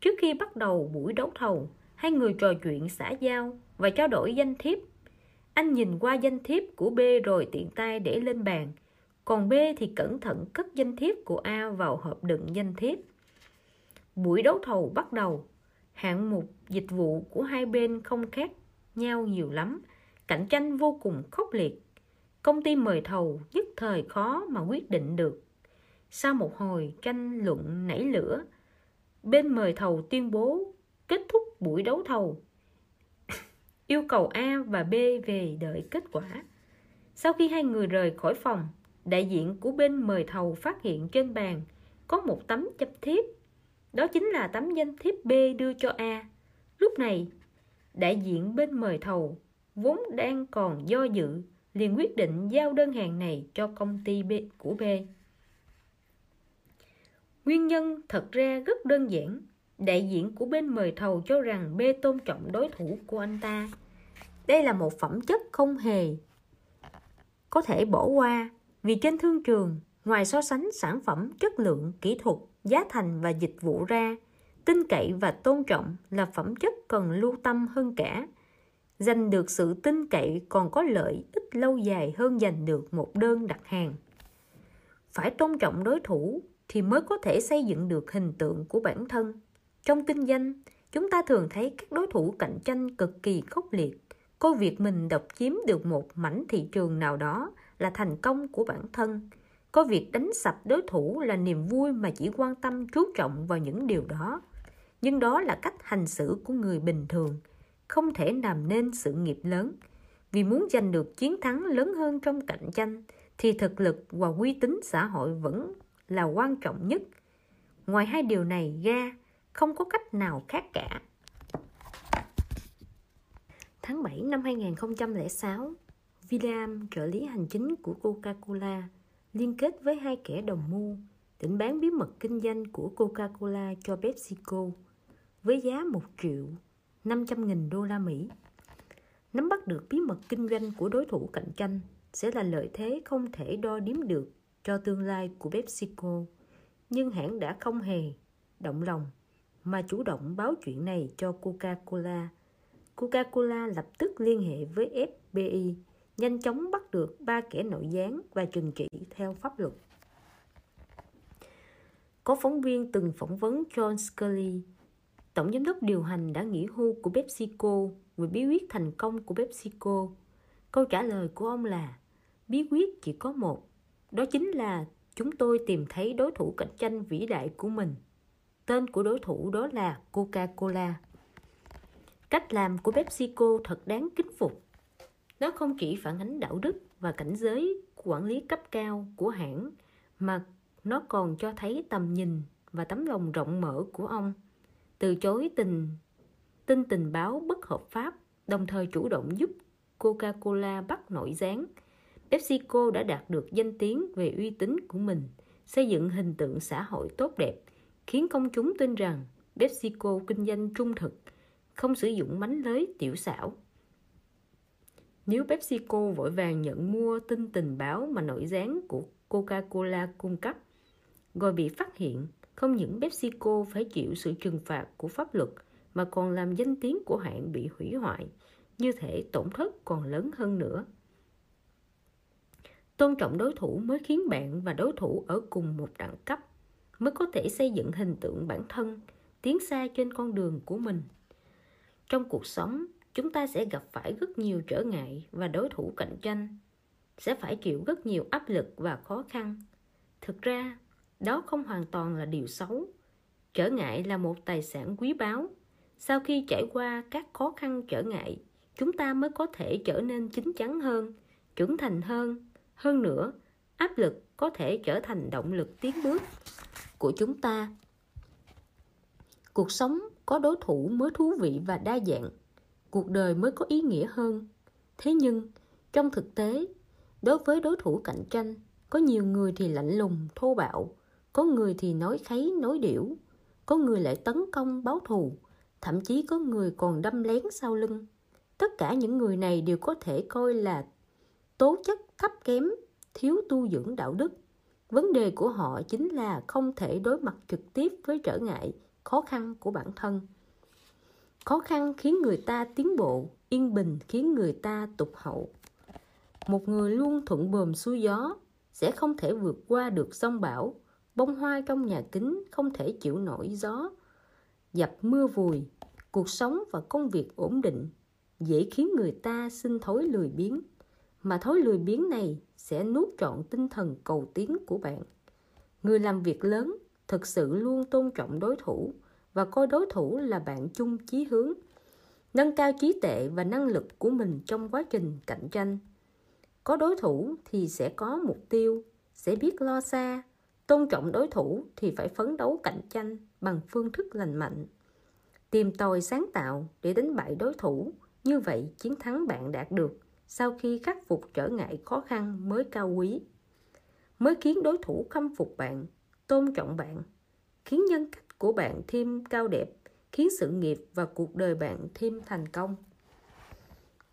Trước khi bắt đầu buổi đấu thầu, hai người trò chuyện xã giao và trao đổi danh thiếp. Anh nhìn qua danh thiếp của B rồi tiện tay để lên bàn, còn B thì cẩn thận cất danh thiếp của A vào hộp đựng danh thiếp. Buổi đấu thầu bắt đầu, hạng mục dịch vụ của hai bên không khác nhau nhiều lắm, cạnh tranh vô cùng khốc liệt. Công ty mời thầu nhất thời khó mà quyết định được. Sau một hồi tranh luận nảy lửa, bên mời thầu tuyên bố kết thúc buổi đấu thầu. Yêu cầu A và B về đợi kết quả. Sau khi hai người rời khỏi phòng, đại diện của bên mời thầu phát hiện trên bàn có một tấm chấp thiếp. Đó chính là tấm danh thiếp B đưa cho A. Lúc này, đại diện bên mời thầu vốn đang còn do dự liền quyết định giao đơn hàng này cho công ty B của B. Nguyên nhân thật ra rất đơn giản. Đại diện của bên mời thầu cho rằng B tôn trọng đối thủ của anh ta. Đây là một phẩm chất không hề có thể bỏ qua vì trên thương trường, ngoài so sánh sản phẩm chất lượng, kỹ thuật, giá thành và dịch vụ ra, tin cậy và tôn trọng là phẩm chất cần lưu tâm hơn cả. Giành được sự tin cậy còn có lợi ích lâu dài hơn giành được một đơn đặt hàng. Phải tôn trọng đối thủ thì mới có thể xây dựng được hình tượng của bản thân. Trong kinh doanh, chúng ta thường thấy các đối thủ cạnh tranh cực kỳ khốc liệt. Coi việc mình độc chiếm được một mảnh thị trường nào đó là thành công của bản thân. Có việc đánh sập đối thủ là niềm vui mà chỉ quan tâm chú trọng vào những điều đó. Nhưng đó là cách hành xử của người bình thường không thể làm nên sự nghiệp lớn. Vì muốn giành được chiến thắng lớn hơn trong cạnh tranh thì thực lực và uy tín xã hội vẫn là quan trọng nhất. Ngoài hai điều này ra không có cách nào khác cả Tháng 7 năm 2006, William, trợ lý hành chính của Coca-Cola, liên kết với hai kẻ đồng mưu định bán bí mật kinh doanh của Coca-Cola cho PepsiCo với giá 1 triệu 500 nghìn đô la Mỹ. Nắm bắt được bí mật kinh doanh của đối thủ cạnh tranh sẽ là lợi thế không thể đo đếm được cho tương lai của PepsiCo, nhưng hãng đã không hề động lòng mà chủ động báo chuyện này cho Coca-Cola. Coca-Cola lập tức liên hệ với FBI nhanh chóng bắt được ba kẻ nội gián và trừng trị theo pháp luật. Có phóng viên từng phỏng vấn John Scully, tổng giám đốc điều hành đã nghỉ hưu của PepsiCo về bí quyết thành công của PepsiCo. Câu trả lời của ông là bí quyết chỉ có một, đó chính là chúng tôi tìm thấy đối thủ cạnh tranh vĩ đại của mình. Tên của đối thủ đó là Coca-Cola. Cách làm của PepsiCo thật đáng kính phục nó không chỉ phản ánh đạo đức và cảnh giới quản lý cấp cao của hãng mà nó còn cho thấy tầm nhìn và tấm lòng rộng mở của ông từ chối tình tin tình báo bất hợp pháp đồng thời chủ động giúp Coca-Cola bắt nổi gián. PepsiCo đã đạt được danh tiếng về uy tín của mình, xây dựng hình tượng xã hội tốt đẹp, khiến công chúng tin rằng PepsiCo kinh doanh trung thực, không sử dụng mánh lới tiểu xảo. Nếu PepsiCo vội vàng nhận mua tin tình báo mà nội gián của Coca-Cola cung cấp, rồi bị phát hiện, không những PepsiCo phải chịu sự trừng phạt của pháp luật mà còn làm danh tiếng của hãng bị hủy hoại, như thể tổn thất còn lớn hơn nữa. Tôn trọng đối thủ mới khiến bạn và đối thủ ở cùng một đẳng cấp, mới có thể xây dựng hình tượng bản thân, tiến xa trên con đường của mình. Trong cuộc sống, chúng ta sẽ gặp phải rất nhiều trở ngại và đối thủ cạnh tranh, sẽ phải chịu rất nhiều áp lực và khó khăn. Thực ra, đó không hoàn toàn là điều xấu. Trở ngại là một tài sản quý báu. Sau khi trải qua các khó khăn trở ngại, chúng ta mới có thể trở nên chín chắn hơn, trưởng thành hơn. Hơn nữa, áp lực có thể trở thành động lực tiến bước của chúng ta. Cuộc sống có đối thủ mới thú vị và đa dạng, cuộc đời mới có ý nghĩa hơn. Thế nhưng, trong thực tế, đối với đối thủ cạnh tranh, có nhiều người thì lạnh lùng, thô bạo, có người thì nói kháy, nói điểu, có người lại tấn công báo thù, thậm chí có người còn đâm lén sau lưng. Tất cả những người này đều có thể coi là tố chất thấp kém, thiếu tu dưỡng đạo đức. Vấn đề của họ chính là không thể đối mặt trực tiếp với trở ngại, khó khăn của bản thân. Khó khăn khiến người ta tiến bộ, yên bình khiến người ta tụt hậu. Một người luôn thuận bồm xuôi gió sẽ không thể vượt qua được sông bão, bông hoa trong nhà kính không thể chịu nổi gió. Dập mưa vùi, cuộc sống và công việc ổn định dễ khiến người ta sinh thối lười biếng mà thói lười biếng này sẽ nuốt trọn tinh thần cầu tiến của bạn. Người làm việc lớn thực sự luôn tôn trọng đối thủ và coi đối thủ là bạn chung chí hướng, nâng cao trí tuệ và năng lực của mình trong quá trình cạnh tranh. Có đối thủ thì sẽ có mục tiêu, sẽ biết lo xa. Tôn trọng đối thủ thì phải phấn đấu cạnh tranh bằng phương thức lành mạnh. Tìm tòi sáng tạo để đánh bại đối thủ, như vậy chiến thắng bạn đạt được sau khi khắc phục trở ngại khó khăn mới cao quý. Mới khiến đối thủ khâm phục bạn, tôn trọng bạn, khiến nhân cách của bạn thêm cao đẹp, khiến sự nghiệp và cuộc đời bạn thêm thành công.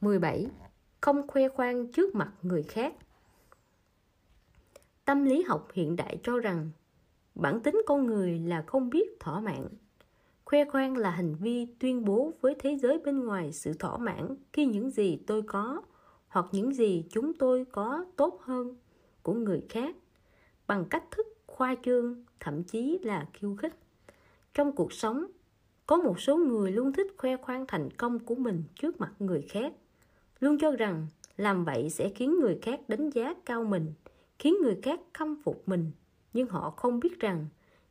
17. Không khoe khoang trước mặt người khác. Tâm lý học hiện đại cho rằng, bản tính con người là không biết thỏa mãn. Khoe khoang là hành vi tuyên bố với thế giới bên ngoài sự thỏa mãn khi những gì tôi có hoặc những gì chúng tôi có tốt hơn của người khác, bằng cách thức khoa trương, thậm chí là khiêu khích. Trong cuộc sống, có một số người luôn thích khoe khoang thành công của mình trước mặt người khác, luôn cho rằng làm vậy sẽ khiến người khác đánh giá cao mình, khiến người khác khâm phục mình. Nhưng họ không biết rằng,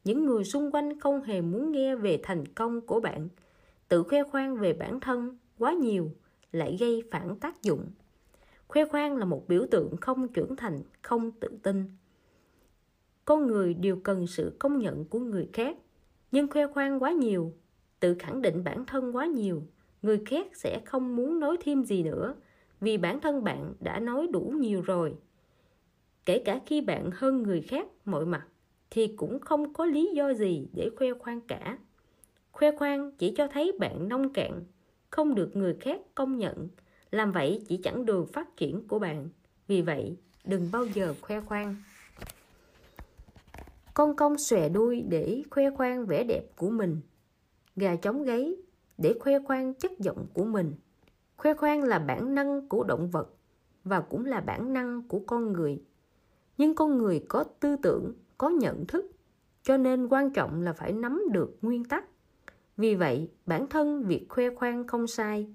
những người xung quanh không hề muốn nghe về thành công của bạn. Tự khoe khoang về bản thân quá nhiều lại gây phản tác dụng khoe khoang là một biểu tượng không trưởng thành, không tự tin. Con người đều cần sự công nhận của người khác, nhưng khoe khoang quá nhiều, tự khẳng định bản thân quá nhiều, người khác sẽ không muốn nói thêm gì nữa, vì bản thân bạn đã nói đủ nhiều rồi. Kể cả khi bạn hơn người khác mọi mặt, thì cũng không có lý do gì để khoe khoang cả. Khoe khoang chỉ cho thấy bạn nông cạn, không được người khác công nhận làm vậy chỉ chẳng đường phát triển của bạn. Vì vậy, đừng bao giờ khoe khoang. Con công xòe đuôi để khoe khoang vẻ đẹp của mình. Gà trống gáy để khoe khoang chất giọng của mình. Khoe khoang là bản năng của động vật và cũng là bản năng của con người. Nhưng con người có tư tưởng, có nhận thức, cho nên quan trọng là phải nắm được nguyên tắc. Vì vậy, bản thân việc khoe khoang không sai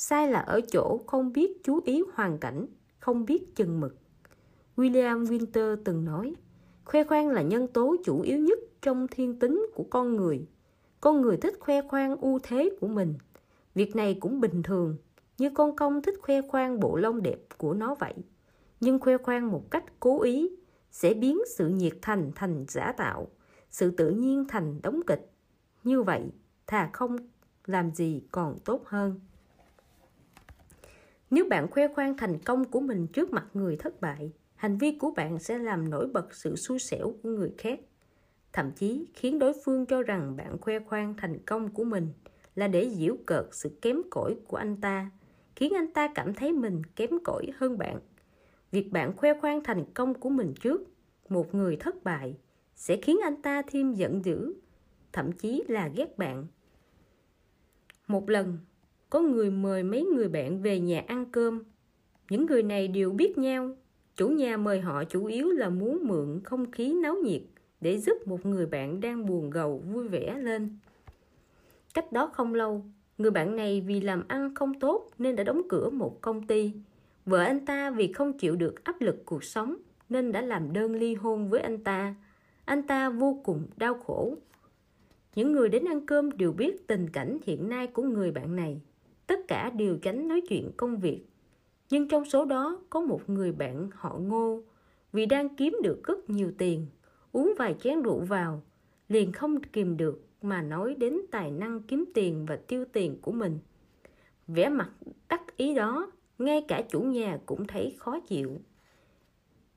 sai là ở chỗ không biết chú ý hoàn cảnh, không biết chừng mực. William winter từng nói, khoe khoang là nhân tố chủ yếu nhất trong thiên tính của con người. Con người thích khoe khoang ưu thế của mình. Việc này cũng bình thường, như con công thích khoe khoang bộ lông đẹp của nó vậy. Nhưng khoe khoang một cách cố ý sẽ biến sự nhiệt thành thành giả tạo, sự tự nhiên thành đóng kịch. Như vậy, thà không làm gì còn tốt hơn nếu bạn khoe khoang thành công của mình trước mặt người thất bại, hành vi của bạn sẽ làm nổi bật sự xui xẻo của người khác. Thậm chí khiến đối phương cho rằng bạn khoe khoang thành công của mình là để giễu cợt sự kém cỏi của anh ta, khiến anh ta cảm thấy mình kém cỏi hơn bạn. Việc bạn khoe khoang thành công của mình trước một người thất bại sẽ khiến anh ta thêm giận dữ, thậm chí là ghét bạn. Một lần có người mời mấy người bạn về nhà ăn cơm. Những người này đều biết nhau. Chủ nhà mời họ chủ yếu là muốn mượn không khí náo nhiệt để giúp một người bạn đang buồn gầu vui vẻ lên. Cách đó không lâu, người bạn này vì làm ăn không tốt nên đã đóng cửa một công ty. Vợ anh ta vì không chịu được áp lực cuộc sống nên đã làm đơn ly hôn với anh ta. Anh ta vô cùng đau khổ. Những người đến ăn cơm đều biết tình cảnh hiện nay của người bạn này tất cả đều tránh nói chuyện công việc. Nhưng trong số đó có một người bạn họ ngô, vì đang kiếm được rất nhiều tiền, uống vài chén rượu vào, liền không kìm được mà nói đến tài năng kiếm tiền và tiêu tiền của mình. Vẻ mặt đắc ý đó, ngay cả chủ nhà cũng thấy khó chịu.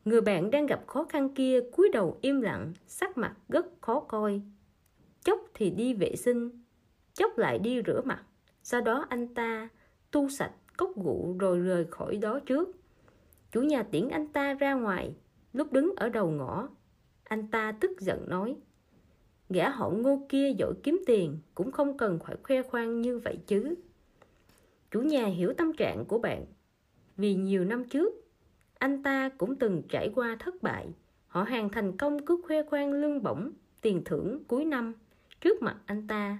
Người bạn đang gặp khó khăn kia cúi đầu im lặng, sắc mặt rất khó coi. Chốc thì đi vệ sinh, chốc lại đi rửa mặt sau đó anh ta tu sạch cốc gụ rồi rời khỏi đó trước. Chủ nhà tiễn anh ta ra ngoài, lúc đứng ở đầu ngõ, anh ta tức giận nói, gã họ ngô kia giỏi kiếm tiền, cũng không cần phải khoe khoang như vậy chứ. Chủ nhà hiểu tâm trạng của bạn, vì nhiều năm trước, anh ta cũng từng trải qua thất bại. Họ hàng thành công cứ khoe khoang lương bổng, tiền thưởng cuối năm trước mặt anh ta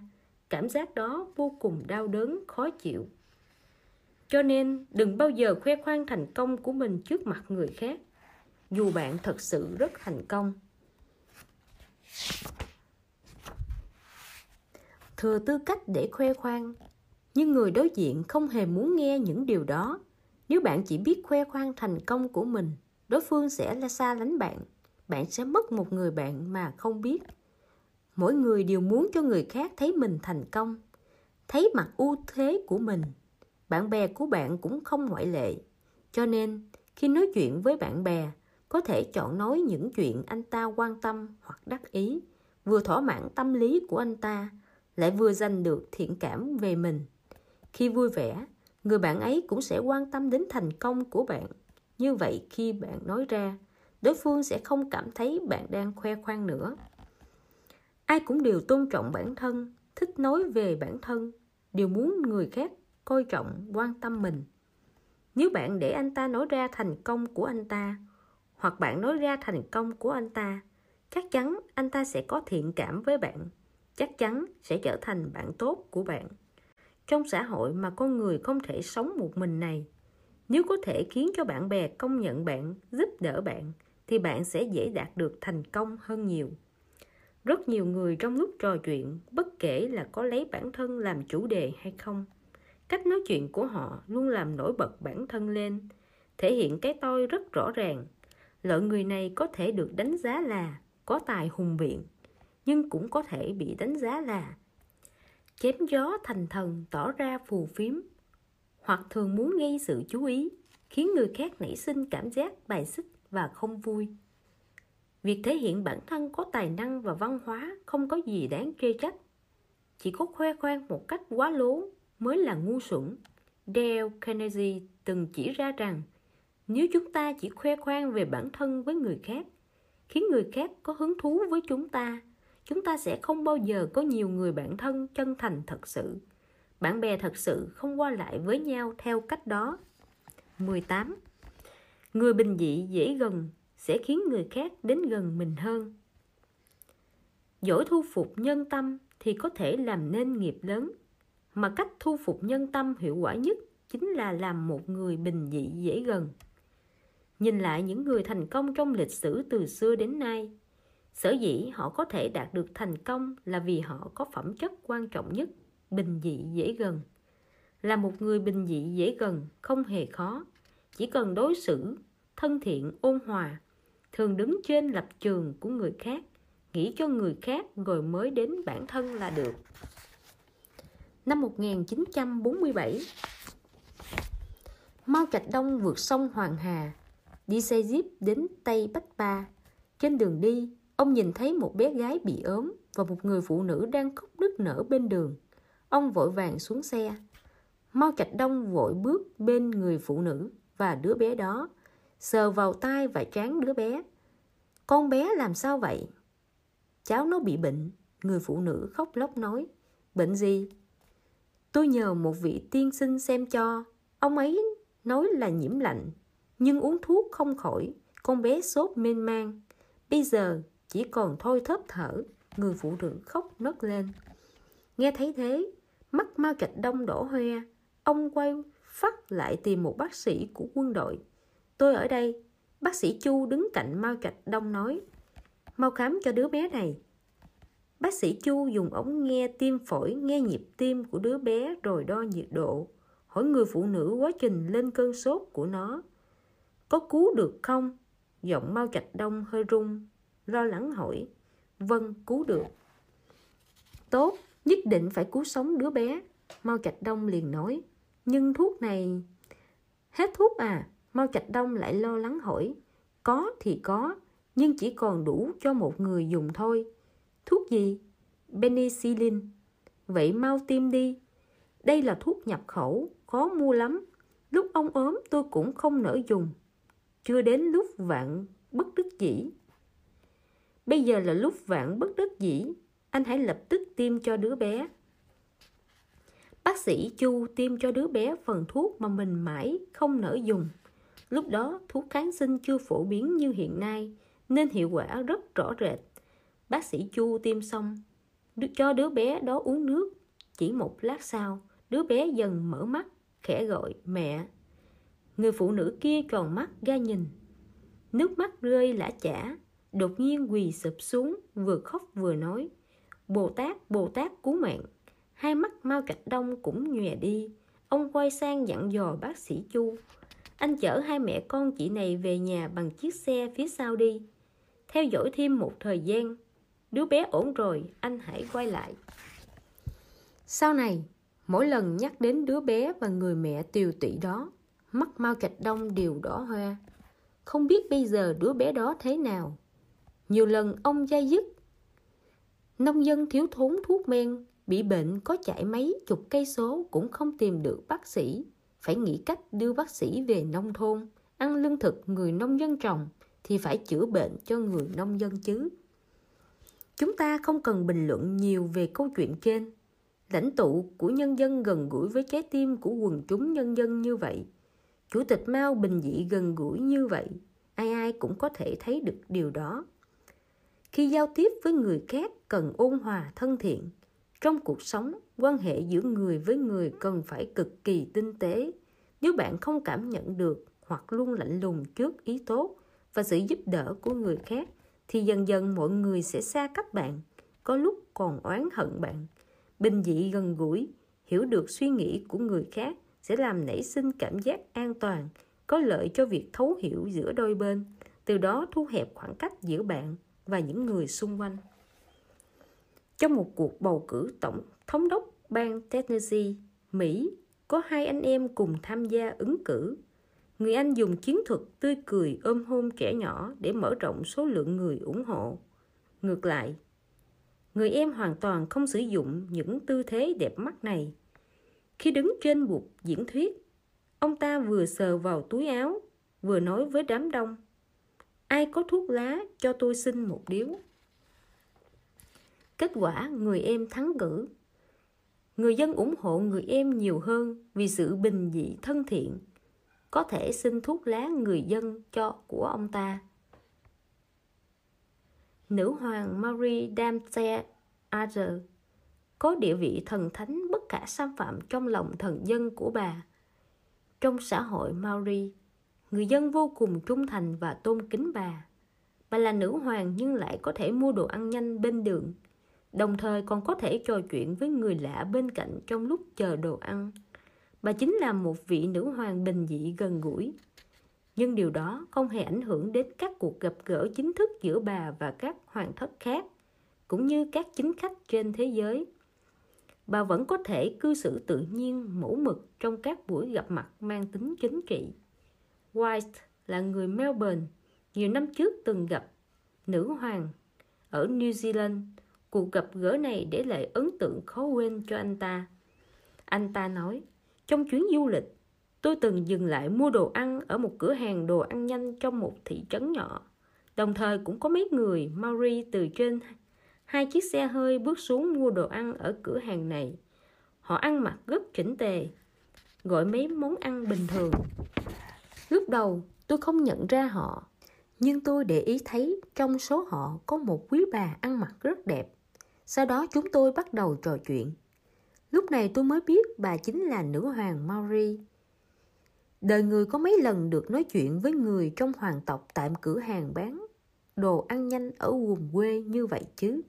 cảm giác đó vô cùng đau đớn, khó chịu. Cho nên, đừng bao giờ khoe khoang thành công của mình trước mặt người khác. Dù bạn thật sự rất thành công. Thừa tư cách để khoe khoang, nhưng người đối diện không hề muốn nghe những điều đó. Nếu bạn chỉ biết khoe khoang thành công của mình, đối phương sẽ là xa lánh bạn. Bạn sẽ mất một người bạn mà không biết mỗi người đều muốn cho người khác thấy mình thành công, thấy mặt ưu thế của mình. Bạn bè của bạn cũng không ngoại lệ. Cho nên, khi nói chuyện với bạn bè, có thể chọn nói những chuyện anh ta quan tâm hoặc đắc ý, vừa thỏa mãn tâm lý của anh ta, lại vừa giành được thiện cảm về mình. Khi vui vẻ, người bạn ấy cũng sẽ quan tâm đến thành công của bạn. Như vậy khi bạn nói ra, đối phương sẽ không cảm thấy bạn đang khoe khoang nữa ai cũng đều tôn trọng bản thân, thích nói về bản thân, đều muốn người khác coi trọng, quan tâm mình. Nếu bạn để anh ta nói ra thành công của anh ta, hoặc bạn nói ra thành công của anh ta, chắc chắn anh ta sẽ có thiện cảm với bạn, chắc chắn sẽ trở thành bạn tốt của bạn. Trong xã hội mà con người không thể sống một mình này, nếu có thể khiến cho bạn bè công nhận bạn, giúp đỡ bạn, thì bạn sẽ dễ đạt được thành công hơn nhiều rất nhiều người trong lúc trò chuyện, bất kể là có lấy bản thân làm chủ đề hay không, cách nói chuyện của họ luôn làm nổi bật bản thân lên, thể hiện cái tôi rất rõ ràng. Loại người này có thể được đánh giá là có tài hùng biện, nhưng cũng có thể bị đánh giá là chém gió thành thần tỏ ra phù phiếm, hoặc thường muốn gây sự chú ý, khiến người khác nảy sinh cảm giác bài xích và không vui việc thể hiện bản thân có tài năng và văn hóa không có gì đáng chê trách. Chỉ có khoe khoang một cách quá lố mới là ngu xuẩn. Dale Carnegie từng chỉ ra rằng, nếu chúng ta chỉ khoe khoang về bản thân với người khác, khiến người khác có hứng thú với chúng ta chúng ta sẽ không bao giờ có nhiều người bạn thân chân thành thật sự. Bạn bè thật sự không qua lại với nhau theo cách đó. 18 người bình dị dễ gần sẽ khiến người khác đến gần mình hơn. Giỏi thu phục nhân tâm thì có thể làm nên nghiệp lớn, mà cách thu phục nhân tâm hiệu quả nhất chính là làm một người bình dị dễ gần. Nhìn lại những người thành công trong lịch sử từ xưa đến nay, sở dĩ họ có thể đạt được thành công là vì họ có phẩm chất quan trọng nhất, bình dị dễ gần. Là một người bình dị dễ gần không hề khó, chỉ cần đối xử, thân thiện, ôn hòa thường đứng trên lập trường của người khác nghĩ cho người khác rồi mới đến bản thân là được. Năm 1947 Mao Trạch Đông vượt sông Hoàng Hà, đi xe jeep đến Tây Bách Ba. Trên đường đi, ông nhìn thấy một bé gái bị ốm và một người phụ nữ đang khóc nức nở bên đường. Ông vội vàng xuống xe. Mao Trạch Đông vội bước bên người phụ nữ và đứa bé đó, sờ vào tai và trán đứa bé. Con bé làm sao vậy? Cháu nó bị bệnh, người phụ nữ khóc lóc nói. Bệnh gì? Tôi nhờ một vị tiên sinh xem cho. Ông ấy nói là nhiễm lạnh, nhưng uống thuốc không khỏi. Con bé sốt mê man. Bây giờ chỉ còn thôi thớp thở. Người phụ nữ khóc nấc lên. Nghe thấy thế, mắt Mao Trạch Đông đổ hoe. Ông quay phát lại tìm một bác sĩ của quân đội. Tôi ở đây. Bác sĩ Chu đứng cạnh Mao Trạch Đông nói. Mau khám cho đứa bé này. Bác sĩ Chu dùng ống nghe tim phổi nghe nhịp tim của đứa bé rồi đo nhiệt độ. Hỏi người phụ nữ quá trình lên cơn sốt của nó. Có cứu được không? Giọng Mao Trạch Đông hơi run lo lắng hỏi. Vâng, cứu được. Tốt, nhất định phải cứu sống đứa bé. Mao Trạch Đông liền nói. Nhưng thuốc này... Hết thuốc à? Mao Trạch Đông lại lo lắng hỏi. Có thì có, nhưng chỉ còn đủ cho một người dùng thôi. Thuốc gì? Penicillin. Vậy mau tiêm đi. Đây là thuốc nhập khẩu, khó mua lắm. Lúc ông ốm tôi cũng không nỡ dùng. Chưa đến lúc vạn bất đắc dĩ. Bây giờ là lúc vạn bất đắc dĩ. Anh hãy lập tức tiêm cho đứa bé. Bác sĩ Chu tiêm cho đứa bé phần thuốc mà mình mãi không nỡ dùng. Lúc đó thuốc kháng sinh chưa phổ biến như hiện nay nên hiệu quả rất rõ rệt. Bác sĩ Chu tiêm xong, cho đứa bé đó uống nước. Chỉ một lát sau, đứa bé dần mở mắt, khẽ gọi mẹ. Người phụ nữ kia còn mắt ra nhìn. Nước mắt rơi lã chả, đột nhiên quỳ sụp xuống, vừa khóc vừa nói. Bồ Tát, Bồ Tát cứu mạng. Hai mắt Mao Trạch Đông cũng nhòe đi. Ông quay sang dặn dò bác sĩ Chu. Anh chở hai mẹ con chị này về nhà bằng chiếc xe phía sau đi. Theo dõi thêm một thời gian. Đứa bé ổn rồi, anh hãy quay lại. Sau này, mỗi lần nhắc đến đứa bé và người mẹ tiều tụy đó, mắt Mao Trạch Đông đều đỏ hoa. Không biết bây giờ đứa bé đó thế nào. Nhiều lần ông dây dứt. Nông dân thiếu thốn thuốc men, bị bệnh có chạy mấy chục cây số cũng không tìm được bác sĩ phải nghĩ cách đưa bác sĩ về nông thôn, ăn lương thực người nông dân trồng thì phải chữa bệnh cho người nông dân chứ. Chúng ta không cần bình luận nhiều về câu chuyện trên. Lãnh tụ của nhân dân gần gũi với trái tim của quần chúng nhân dân như vậy. Chủ tịch mao bình dị gần gũi như vậy, ai ai cũng có thể thấy được điều đó. Khi giao tiếp với người khác cần ôn hòa thân thiện trong cuộc sống, quan hệ giữa người với người cần phải cực kỳ tinh tế. Nếu bạn không cảm nhận được hoặc luôn lạnh lùng trước ý tốt và sự giúp đỡ của người khác, thì dần dần mọi người sẽ xa cách bạn, có lúc còn oán hận bạn. Bình dị gần gũi, hiểu được suy nghĩ của người khác sẽ làm nảy sinh cảm giác an toàn, có lợi cho việc thấu hiểu giữa đôi bên, từ đó thu hẹp khoảng cách giữa bạn và những người xung quanh trong một cuộc bầu cử tổng thống đốc bang Tennessee, Mỹ, có hai anh em cùng tham gia ứng cử. Người Anh dùng chiến thuật tươi cười ôm hôn trẻ nhỏ để mở rộng số lượng người ủng hộ. Ngược lại, người em hoàn toàn không sử dụng những tư thế đẹp mắt này. Khi đứng trên bục diễn thuyết, ông ta vừa sờ vào túi áo, vừa nói với đám đông. Ai có thuốc lá cho tôi xin một điếu. Kết quả người em thắng cử. Người dân ủng hộ người em nhiều hơn vì sự bình dị thân thiện. Có thể xin thuốc lá người dân cho của ông ta. Nữ hoàng Marie Damte Arthur có địa vị thần thánh bất khả xâm phạm trong lòng thần dân của bà. Trong xã hội Maori, người dân vô cùng trung thành và tôn kính bà. Bà là nữ hoàng nhưng lại có thể mua đồ ăn nhanh bên đường đồng thời còn có thể trò chuyện với người lạ bên cạnh trong lúc chờ đồ ăn. Bà chính là một vị nữ hoàng bình dị gần gũi. Nhưng điều đó không hề ảnh hưởng đến các cuộc gặp gỡ chính thức giữa bà và các hoàng thất khác. cũng như các chính khách trên thế giới bà vẫn có thể cư xử tự nhiên, mẫu mực trong các buổi gặp mặt mang tính chính trị white là người melbourne, nhiều năm trước từng gặp nữ hoàng ở new zealand cuộc gặp gỡ này để lại ấn tượng khó quên cho anh ta. Anh ta nói, trong chuyến du lịch, tôi từng dừng lại mua đồ ăn ở một cửa hàng đồ ăn nhanh trong một thị trấn nhỏ. Đồng thời cũng có mấy người maori từ trên hai chiếc xe hơi bước xuống mua đồ ăn ở cửa hàng này. Họ ăn mặc rất chỉnh tề, gọi mấy món ăn bình thường. Lúc đầu, tôi không nhận ra họ, nhưng tôi để ý thấy trong số họ có một quý bà ăn mặc rất đẹp sau đó chúng tôi bắt đầu trò chuyện lúc này tôi mới biết bà chính là nữ hoàng maori đời người có mấy lần được nói chuyện với người trong hoàng tộc tại cửa hàng bán đồ ăn nhanh ở vùng quê như vậy chứ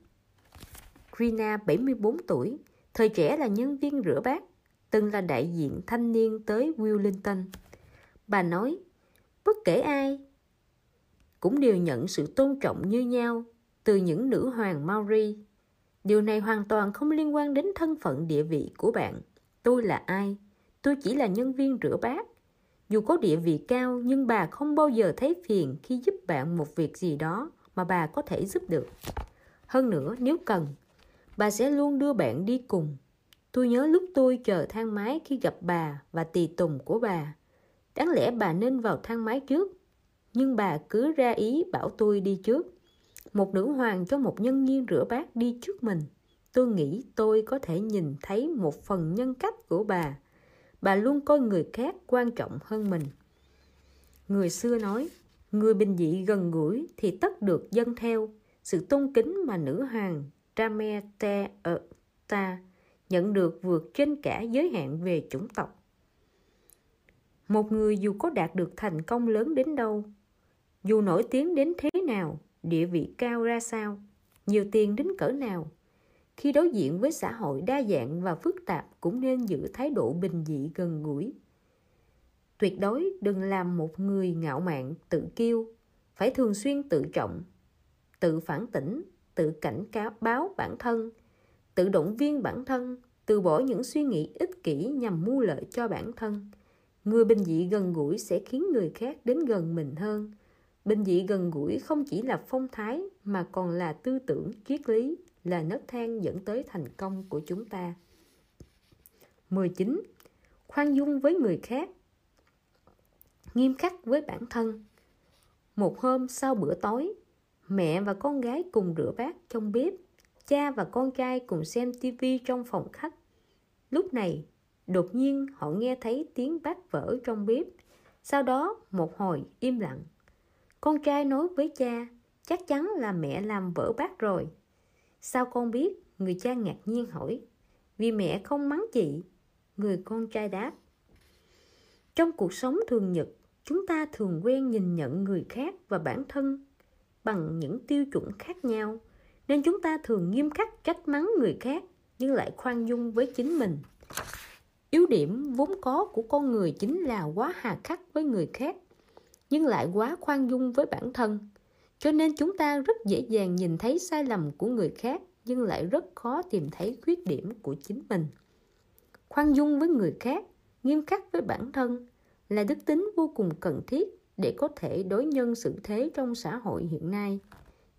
Rina 74 tuổi, thời trẻ là nhân viên rửa bát, từng là đại diện thanh niên tới Wellington. Bà nói, bất kể ai cũng đều nhận sự tôn trọng như nhau từ những nữ hoàng Maori. Điều này hoàn toàn không liên quan đến thân phận địa vị của bạn. Tôi là ai? Tôi chỉ là nhân viên rửa bát. Dù có địa vị cao nhưng bà không bao giờ thấy phiền khi giúp bạn một việc gì đó mà bà có thể giúp được. Hơn nữa, nếu cần, bà sẽ luôn đưa bạn đi cùng. Tôi nhớ lúc tôi chờ thang máy khi gặp bà và tỳ tùng của bà. Đáng lẽ bà nên vào thang máy trước, nhưng bà cứ ra ý bảo tôi đi trước. Một nữ hoàng cho một nhân viên rửa bát đi trước mình. Tôi nghĩ tôi có thể nhìn thấy một phần nhân cách của bà. Bà luôn coi người khác quan trọng hơn mình. Người xưa nói, người bình dị gần gũi thì tất được dân theo. Sự tôn kính mà nữ hoàng Ramete ở ta nhận được vượt trên cả giới hạn về chủng tộc. Một người dù có đạt được thành công lớn đến đâu, dù nổi tiếng đến thế nào, địa vị cao ra sao, nhiều tiền đến cỡ nào, khi đối diện với xã hội đa dạng và phức tạp cũng nên giữ thái độ bình dị gần gũi. Tuyệt đối đừng làm một người ngạo mạn, tự kiêu, phải thường xuyên tự trọng, tự phản tỉnh tự cảnh cáo báo bản thân tự động viên bản thân từ bỏ những suy nghĩ ích kỷ nhằm mưu lợi cho bản thân. Người bình dị gần gũi sẽ khiến người khác đến gần mình hơn bình dị gần gũi không chỉ là phong thái mà còn là tư tưởng triết lý là nấc thang dẫn tới thành công của chúng ta 19. Khoan dung với người khác Nghiêm khắc với bản thân Một hôm sau bữa tối, Mẹ và con gái cùng rửa bát trong bếp, cha và con trai cùng xem tivi trong phòng khách. Lúc này, đột nhiên họ nghe thấy tiếng bát vỡ trong bếp. Sau đó, một hồi im lặng. Con trai nói với cha, chắc chắn là mẹ làm vỡ bát rồi. Sao con biết? Người cha ngạc nhiên hỏi. Vì mẹ không mắng chị. Người con trai đáp. Trong cuộc sống thường nhật, chúng ta thường quen nhìn nhận người khác và bản thân bằng những tiêu chuẩn khác nhau nên chúng ta thường nghiêm khắc trách mắng người khác nhưng lại khoan dung với chính mình yếu điểm vốn có của con người chính là quá hà khắc với người khác nhưng lại quá khoan dung với bản thân. Cho nên chúng ta rất dễ dàng nhìn thấy sai lầm của người khác, nhưng lại rất khó tìm thấy khuyết điểm của chính mình. Khoan dung với người khác, nghiêm khắc với bản thân là đức tính vô cùng cần thiết để có thể đối nhân xử thế trong xã hội hiện nay.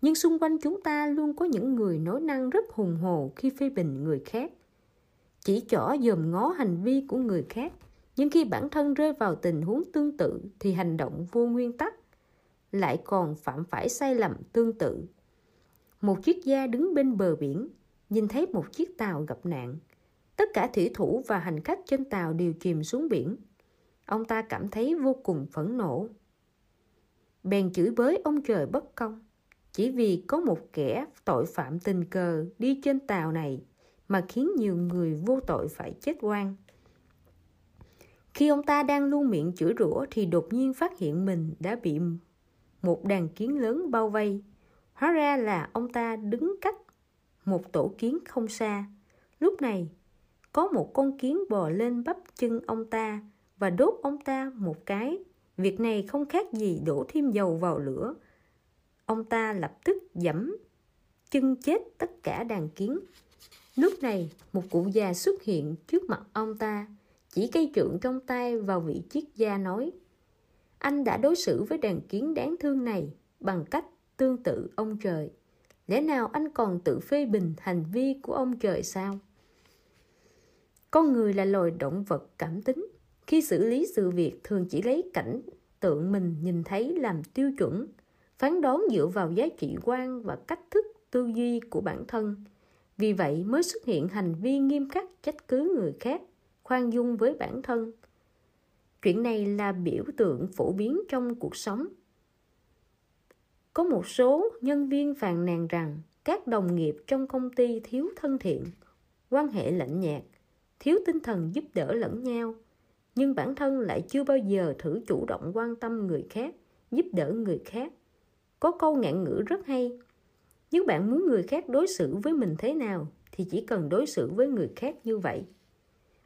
Nhưng xung quanh chúng ta luôn có những người nói năng rất hùng hồ khi phê bình người khác. Chỉ trỏ dòm ngó hành vi của người khác nhưng khi bản thân rơi vào tình huống tương tự thì hành động vô nguyên tắc lại còn phạm phải sai lầm tương tự. Một chiếc gia đứng bên bờ biển, nhìn thấy một chiếc tàu gặp nạn. Tất cả thủy thủ và hành khách trên tàu đều chìm xuống biển. Ông ta cảm thấy vô cùng phẫn nộ. Bèn chửi bới ông trời bất công. Chỉ vì có một kẻ tội phạm tình cờ đi trên tàu này mà khiến nhiều người vô tội phải chết oan khi ông ta đang luôn miệng chửi rủa thì đột nhiên phát hiện mình đã bị một đàn kiến lớn bao vây. Hóa ra là ông ta đứng cách một tổ kiến không xa. Lúc này, có một con kiến bò lên bắp chân ông ta và đốt ông ta một cái. Việc này không khác gì đổ thêm dầu vào lửa. Ông ta lập tức dẫm chân chết tất cả đàn kiến. Lúc này, một cụ già xuất hiện trước mặt ông ta chỉ cây trượng trong tay vào vị triết gia nói, anh đã đối xử với đàn kiến đáng thương này bằng cách tương tự ông trời. Lẽ nào anh còn tự phê bình hành vi của ông trời sao? Con người là loài động vật cảm tính. Khi xử lý sự việc thường chỉ lấy cảnh tượng mình nhìn thấy làm tiêu chuẩn, phán đoán dựa vào giá trị quan và cách thức tư duy của bản thân. Vì vậy mới xuất hiện hành vi nghiêm khắc trách cứ người khác khoan dung với bản thân. Chuyện này là biểu tượng phổ biến trong cuộc sống. Có một số nhân viên phàn nàn rằng các đồng nghiệp trong công ty thiếu thân thiện, quan hệ lạnh nhạt, thiếu tinh thần giúp đỡ lẫn nhau, nhưng bản thân lại chưa bao giờ thử chủ động quan tâm người khác, giúp đỡ người khác. Có câu ngạn ngữ rất hay, nếu bạn muốn người khác đối xử với mình thế nào thì chỉ cần đối xử với người khác như vậy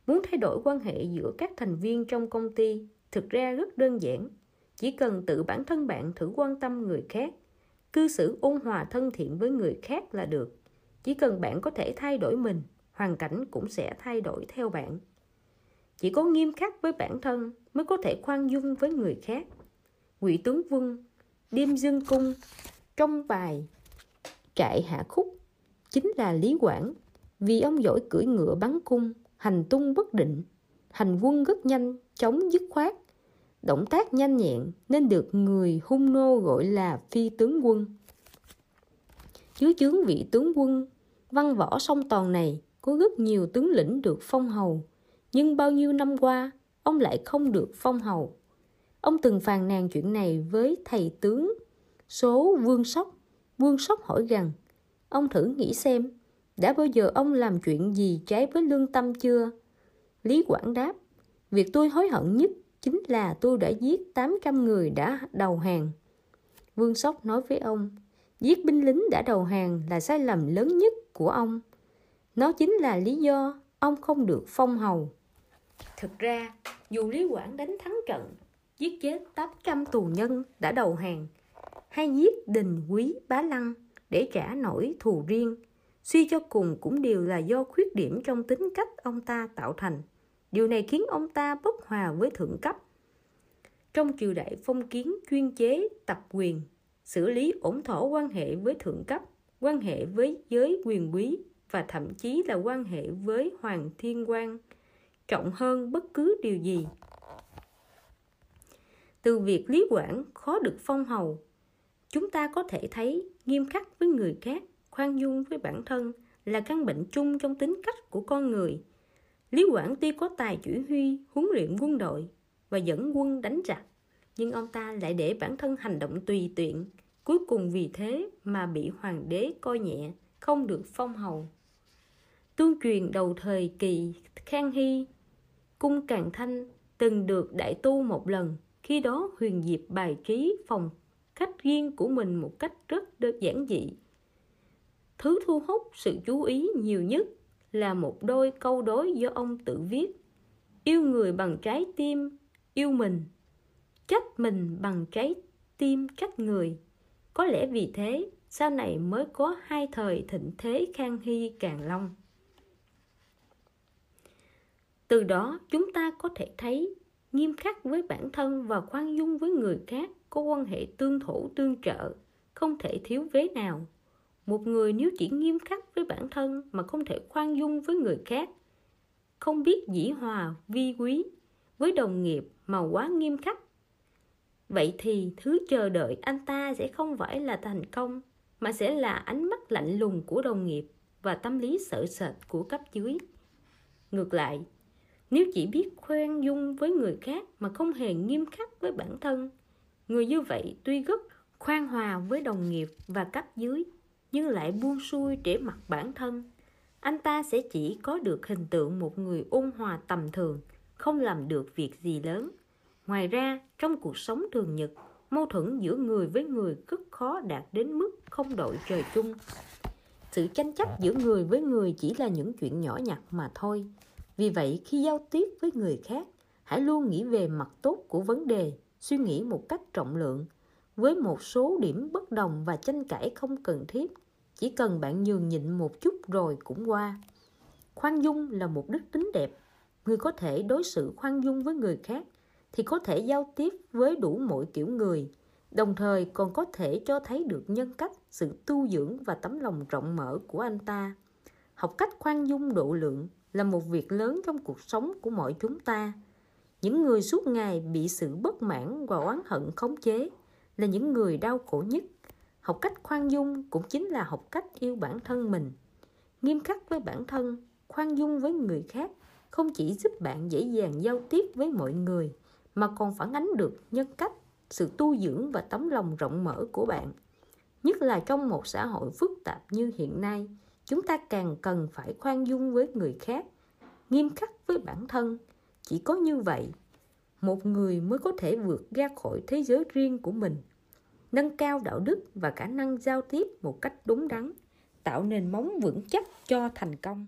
muốn thay đổi quan hệ giữa các thành viên trong công ty thực ra rất đơn giản. Chỉ cần tự bản thân bạn thử quan tâm người khác, cư xử ôn hòa thân thiện với người khác là được. Chỉ cần bạn có thể thay đổi mình, hoàn cảnh cũng sẽ thay đổi theo bạn. Chỉ có nghiêm khắc với bản thân mới có thể khoan dung với người khác. Ngụy tướng quân đêm dương cung, trong bài trại hạ khúc, chính là lý quảng vì ông giỏi cưỡi ngựa bắn cung hành tung bất định, hành quân rất nhanh chống dứt khoát. Động tác nhanh nhẹn nên được người hung nô gọi là phi tướng quân. Dưới chướng vị tướng quân, văn võ song toàn này có rất nhiều tướng lĩnh được phong hầu. Nhưng bao nhiêu năm qua, ông lại không được phong hầu. Ông từng phàn nàn chuyện này với thầy tướng số vương sóc. Vương sóc hỏi rằng, ông thử nghĩ xem đã bao giờ ông làm chuyện gì trái với lương tâm chưa? Lý quảng đáp, việc tôi hối hận nhất chính là tôi đã giết 800 người đã đầu hàng. Vương sóc nói với ông, giết binh lính đã đầu hàng là sai lầm lớn nhất của ông. Nó chính là lý do ông không được phong hầu. Thực ra, dù lý quảng đánh thắng trận, giết chết 800 tù nhân đã đầu hàng, hay giết đình quý bá lăng để trả nổi thù riêng suy cho cùng cũng đều là do khuyết điểm trong tính cách ông ta tạo thành. Điều này khiến ông ta bất hòa với thượng cấp. Trong triều đại phong kiến chuyên chế, tập quyền, xử lý ổn thỏa quan hệ với thượng cấp, quan hệ với giới quyền quý và thậm chí là quan hệ với hoàng thiên quan trọng hơn bất cứ điều gì. Từ việc lý quản khó được phong hầu, chúng ta có thể thấy nghiêm khắc với người khác khoan dung với bản thân là căn bệnh chung trong tính cách của con người. Lý quảng tuy có tài chỉ huy, huấn luyện quân đội và dẫn quân đánh giặc, nhưng ông ta lại để bản thân hành động tùy tiện. Cuối cùng vì thế mà bị hoàng đế coi nhẹ, không được phong hầu. Tương truyền đầu thời kỳ khang hy, cung càng thanh từng được đại tu một lần. Khi đó huyền diệp bài trí phòng khách riêng của mình một cách rất đơn giản dị thứ thu hút sự chú ý nhiều nhất là một đôi câu đối do ông tự viết. Yêu người bằng trái tim, yêu mình. Trách mình bằng trái tim trách người. Có lẽ vì thế, sau này mới có hai thời thịnh thế khang hy, càng long. Từ đó, chúng ta có thể thấy, nghiêm khắc với bản thân và khoan dung với người khác có quan hệ tương thủ tương trợ, không thể thiếu vế nào một người nếu chỉ nghiêm khắc với bản thân mà không thể khoan dung với người khác, không biết dĩ hòa, vi quý, với đồng nghiệp mà quá nghiêm khắc, vậy thì thứ chờ đợi anh ta sẽ không phải là thành công, mà sẽ là ánh mắt lạnh lùng của đồng nghiệp và tâm lý sợ sệt của cấp dưới. Ngược lại, nếu chỉ biết khoan dung với người khác mà không hề nghiêm khắc với bản thân, người như vậy tuy rất khoan hòa với đồng nghiệp và cấp dưới nhưng lại buông xuôi để mặc bản thân. Anh ta sẽ chỉ có được hình tượng một người ôn hòa tầm thường, không làm được việc gì lớn. Ngoài ra, trong cuộc sống thường nhật, mâu thuẫn giữa người với người rất khó đạt đến mức không đội trời chung. Sự tranh chấp giữa người với người chỉ là những chuyện nhỏ nhặt mà thôi. Vì vậy, khi giao tiếp với người khác, hãy luôn nghĩ về mặt tốt của vấn đề, suy nghĩ một cách trọng lượng với một số điểm bất đồng và tranh cãi không cần thiết, chỉ cần bạn nhường nhịn một chút rồi cũng qua. Khoan dung là một đức tính đẹp. Người có thể đối xử khoan dung với người khác thì có thể giao tiếp với đủ mọi kiểu người, đồng thời còn có thể cho thấy được nhân cách, sự tu dưỡng và tấm lòng rộng mở của anh ta. Học cách khoan dung độ lượng là một việc lớn trong cuộc sống của mọi chúng ta. Những người suốt ngày bị sự bất mãn và oán hận khống chế là những người đau khổ nhất. Học cách khoan dung cũng chính là học cách yêu bản thân mình. Nghiêm khắc với bản thân, khoan dung với người khác không chỉ giúp bạn dễ dàng giao tiếp với mọi người, mà còn phản ánh được nhân cách, sự tu dưỡng và tấm lòng rộng mở của bạn. Nhất là trong một xã hội phức tạp như hiện nay, chúng ta càng cần phải khoan dung với người khác, nghiêm khắc với bản thân. Chỉ có như vậy một người mới có thể vượt ra khỏi thế giới riêng của mình, nâng cao đạo đức và khả năng giao tiếp một cách đúng đắn, tạo nền móng vững chắc cho thành công.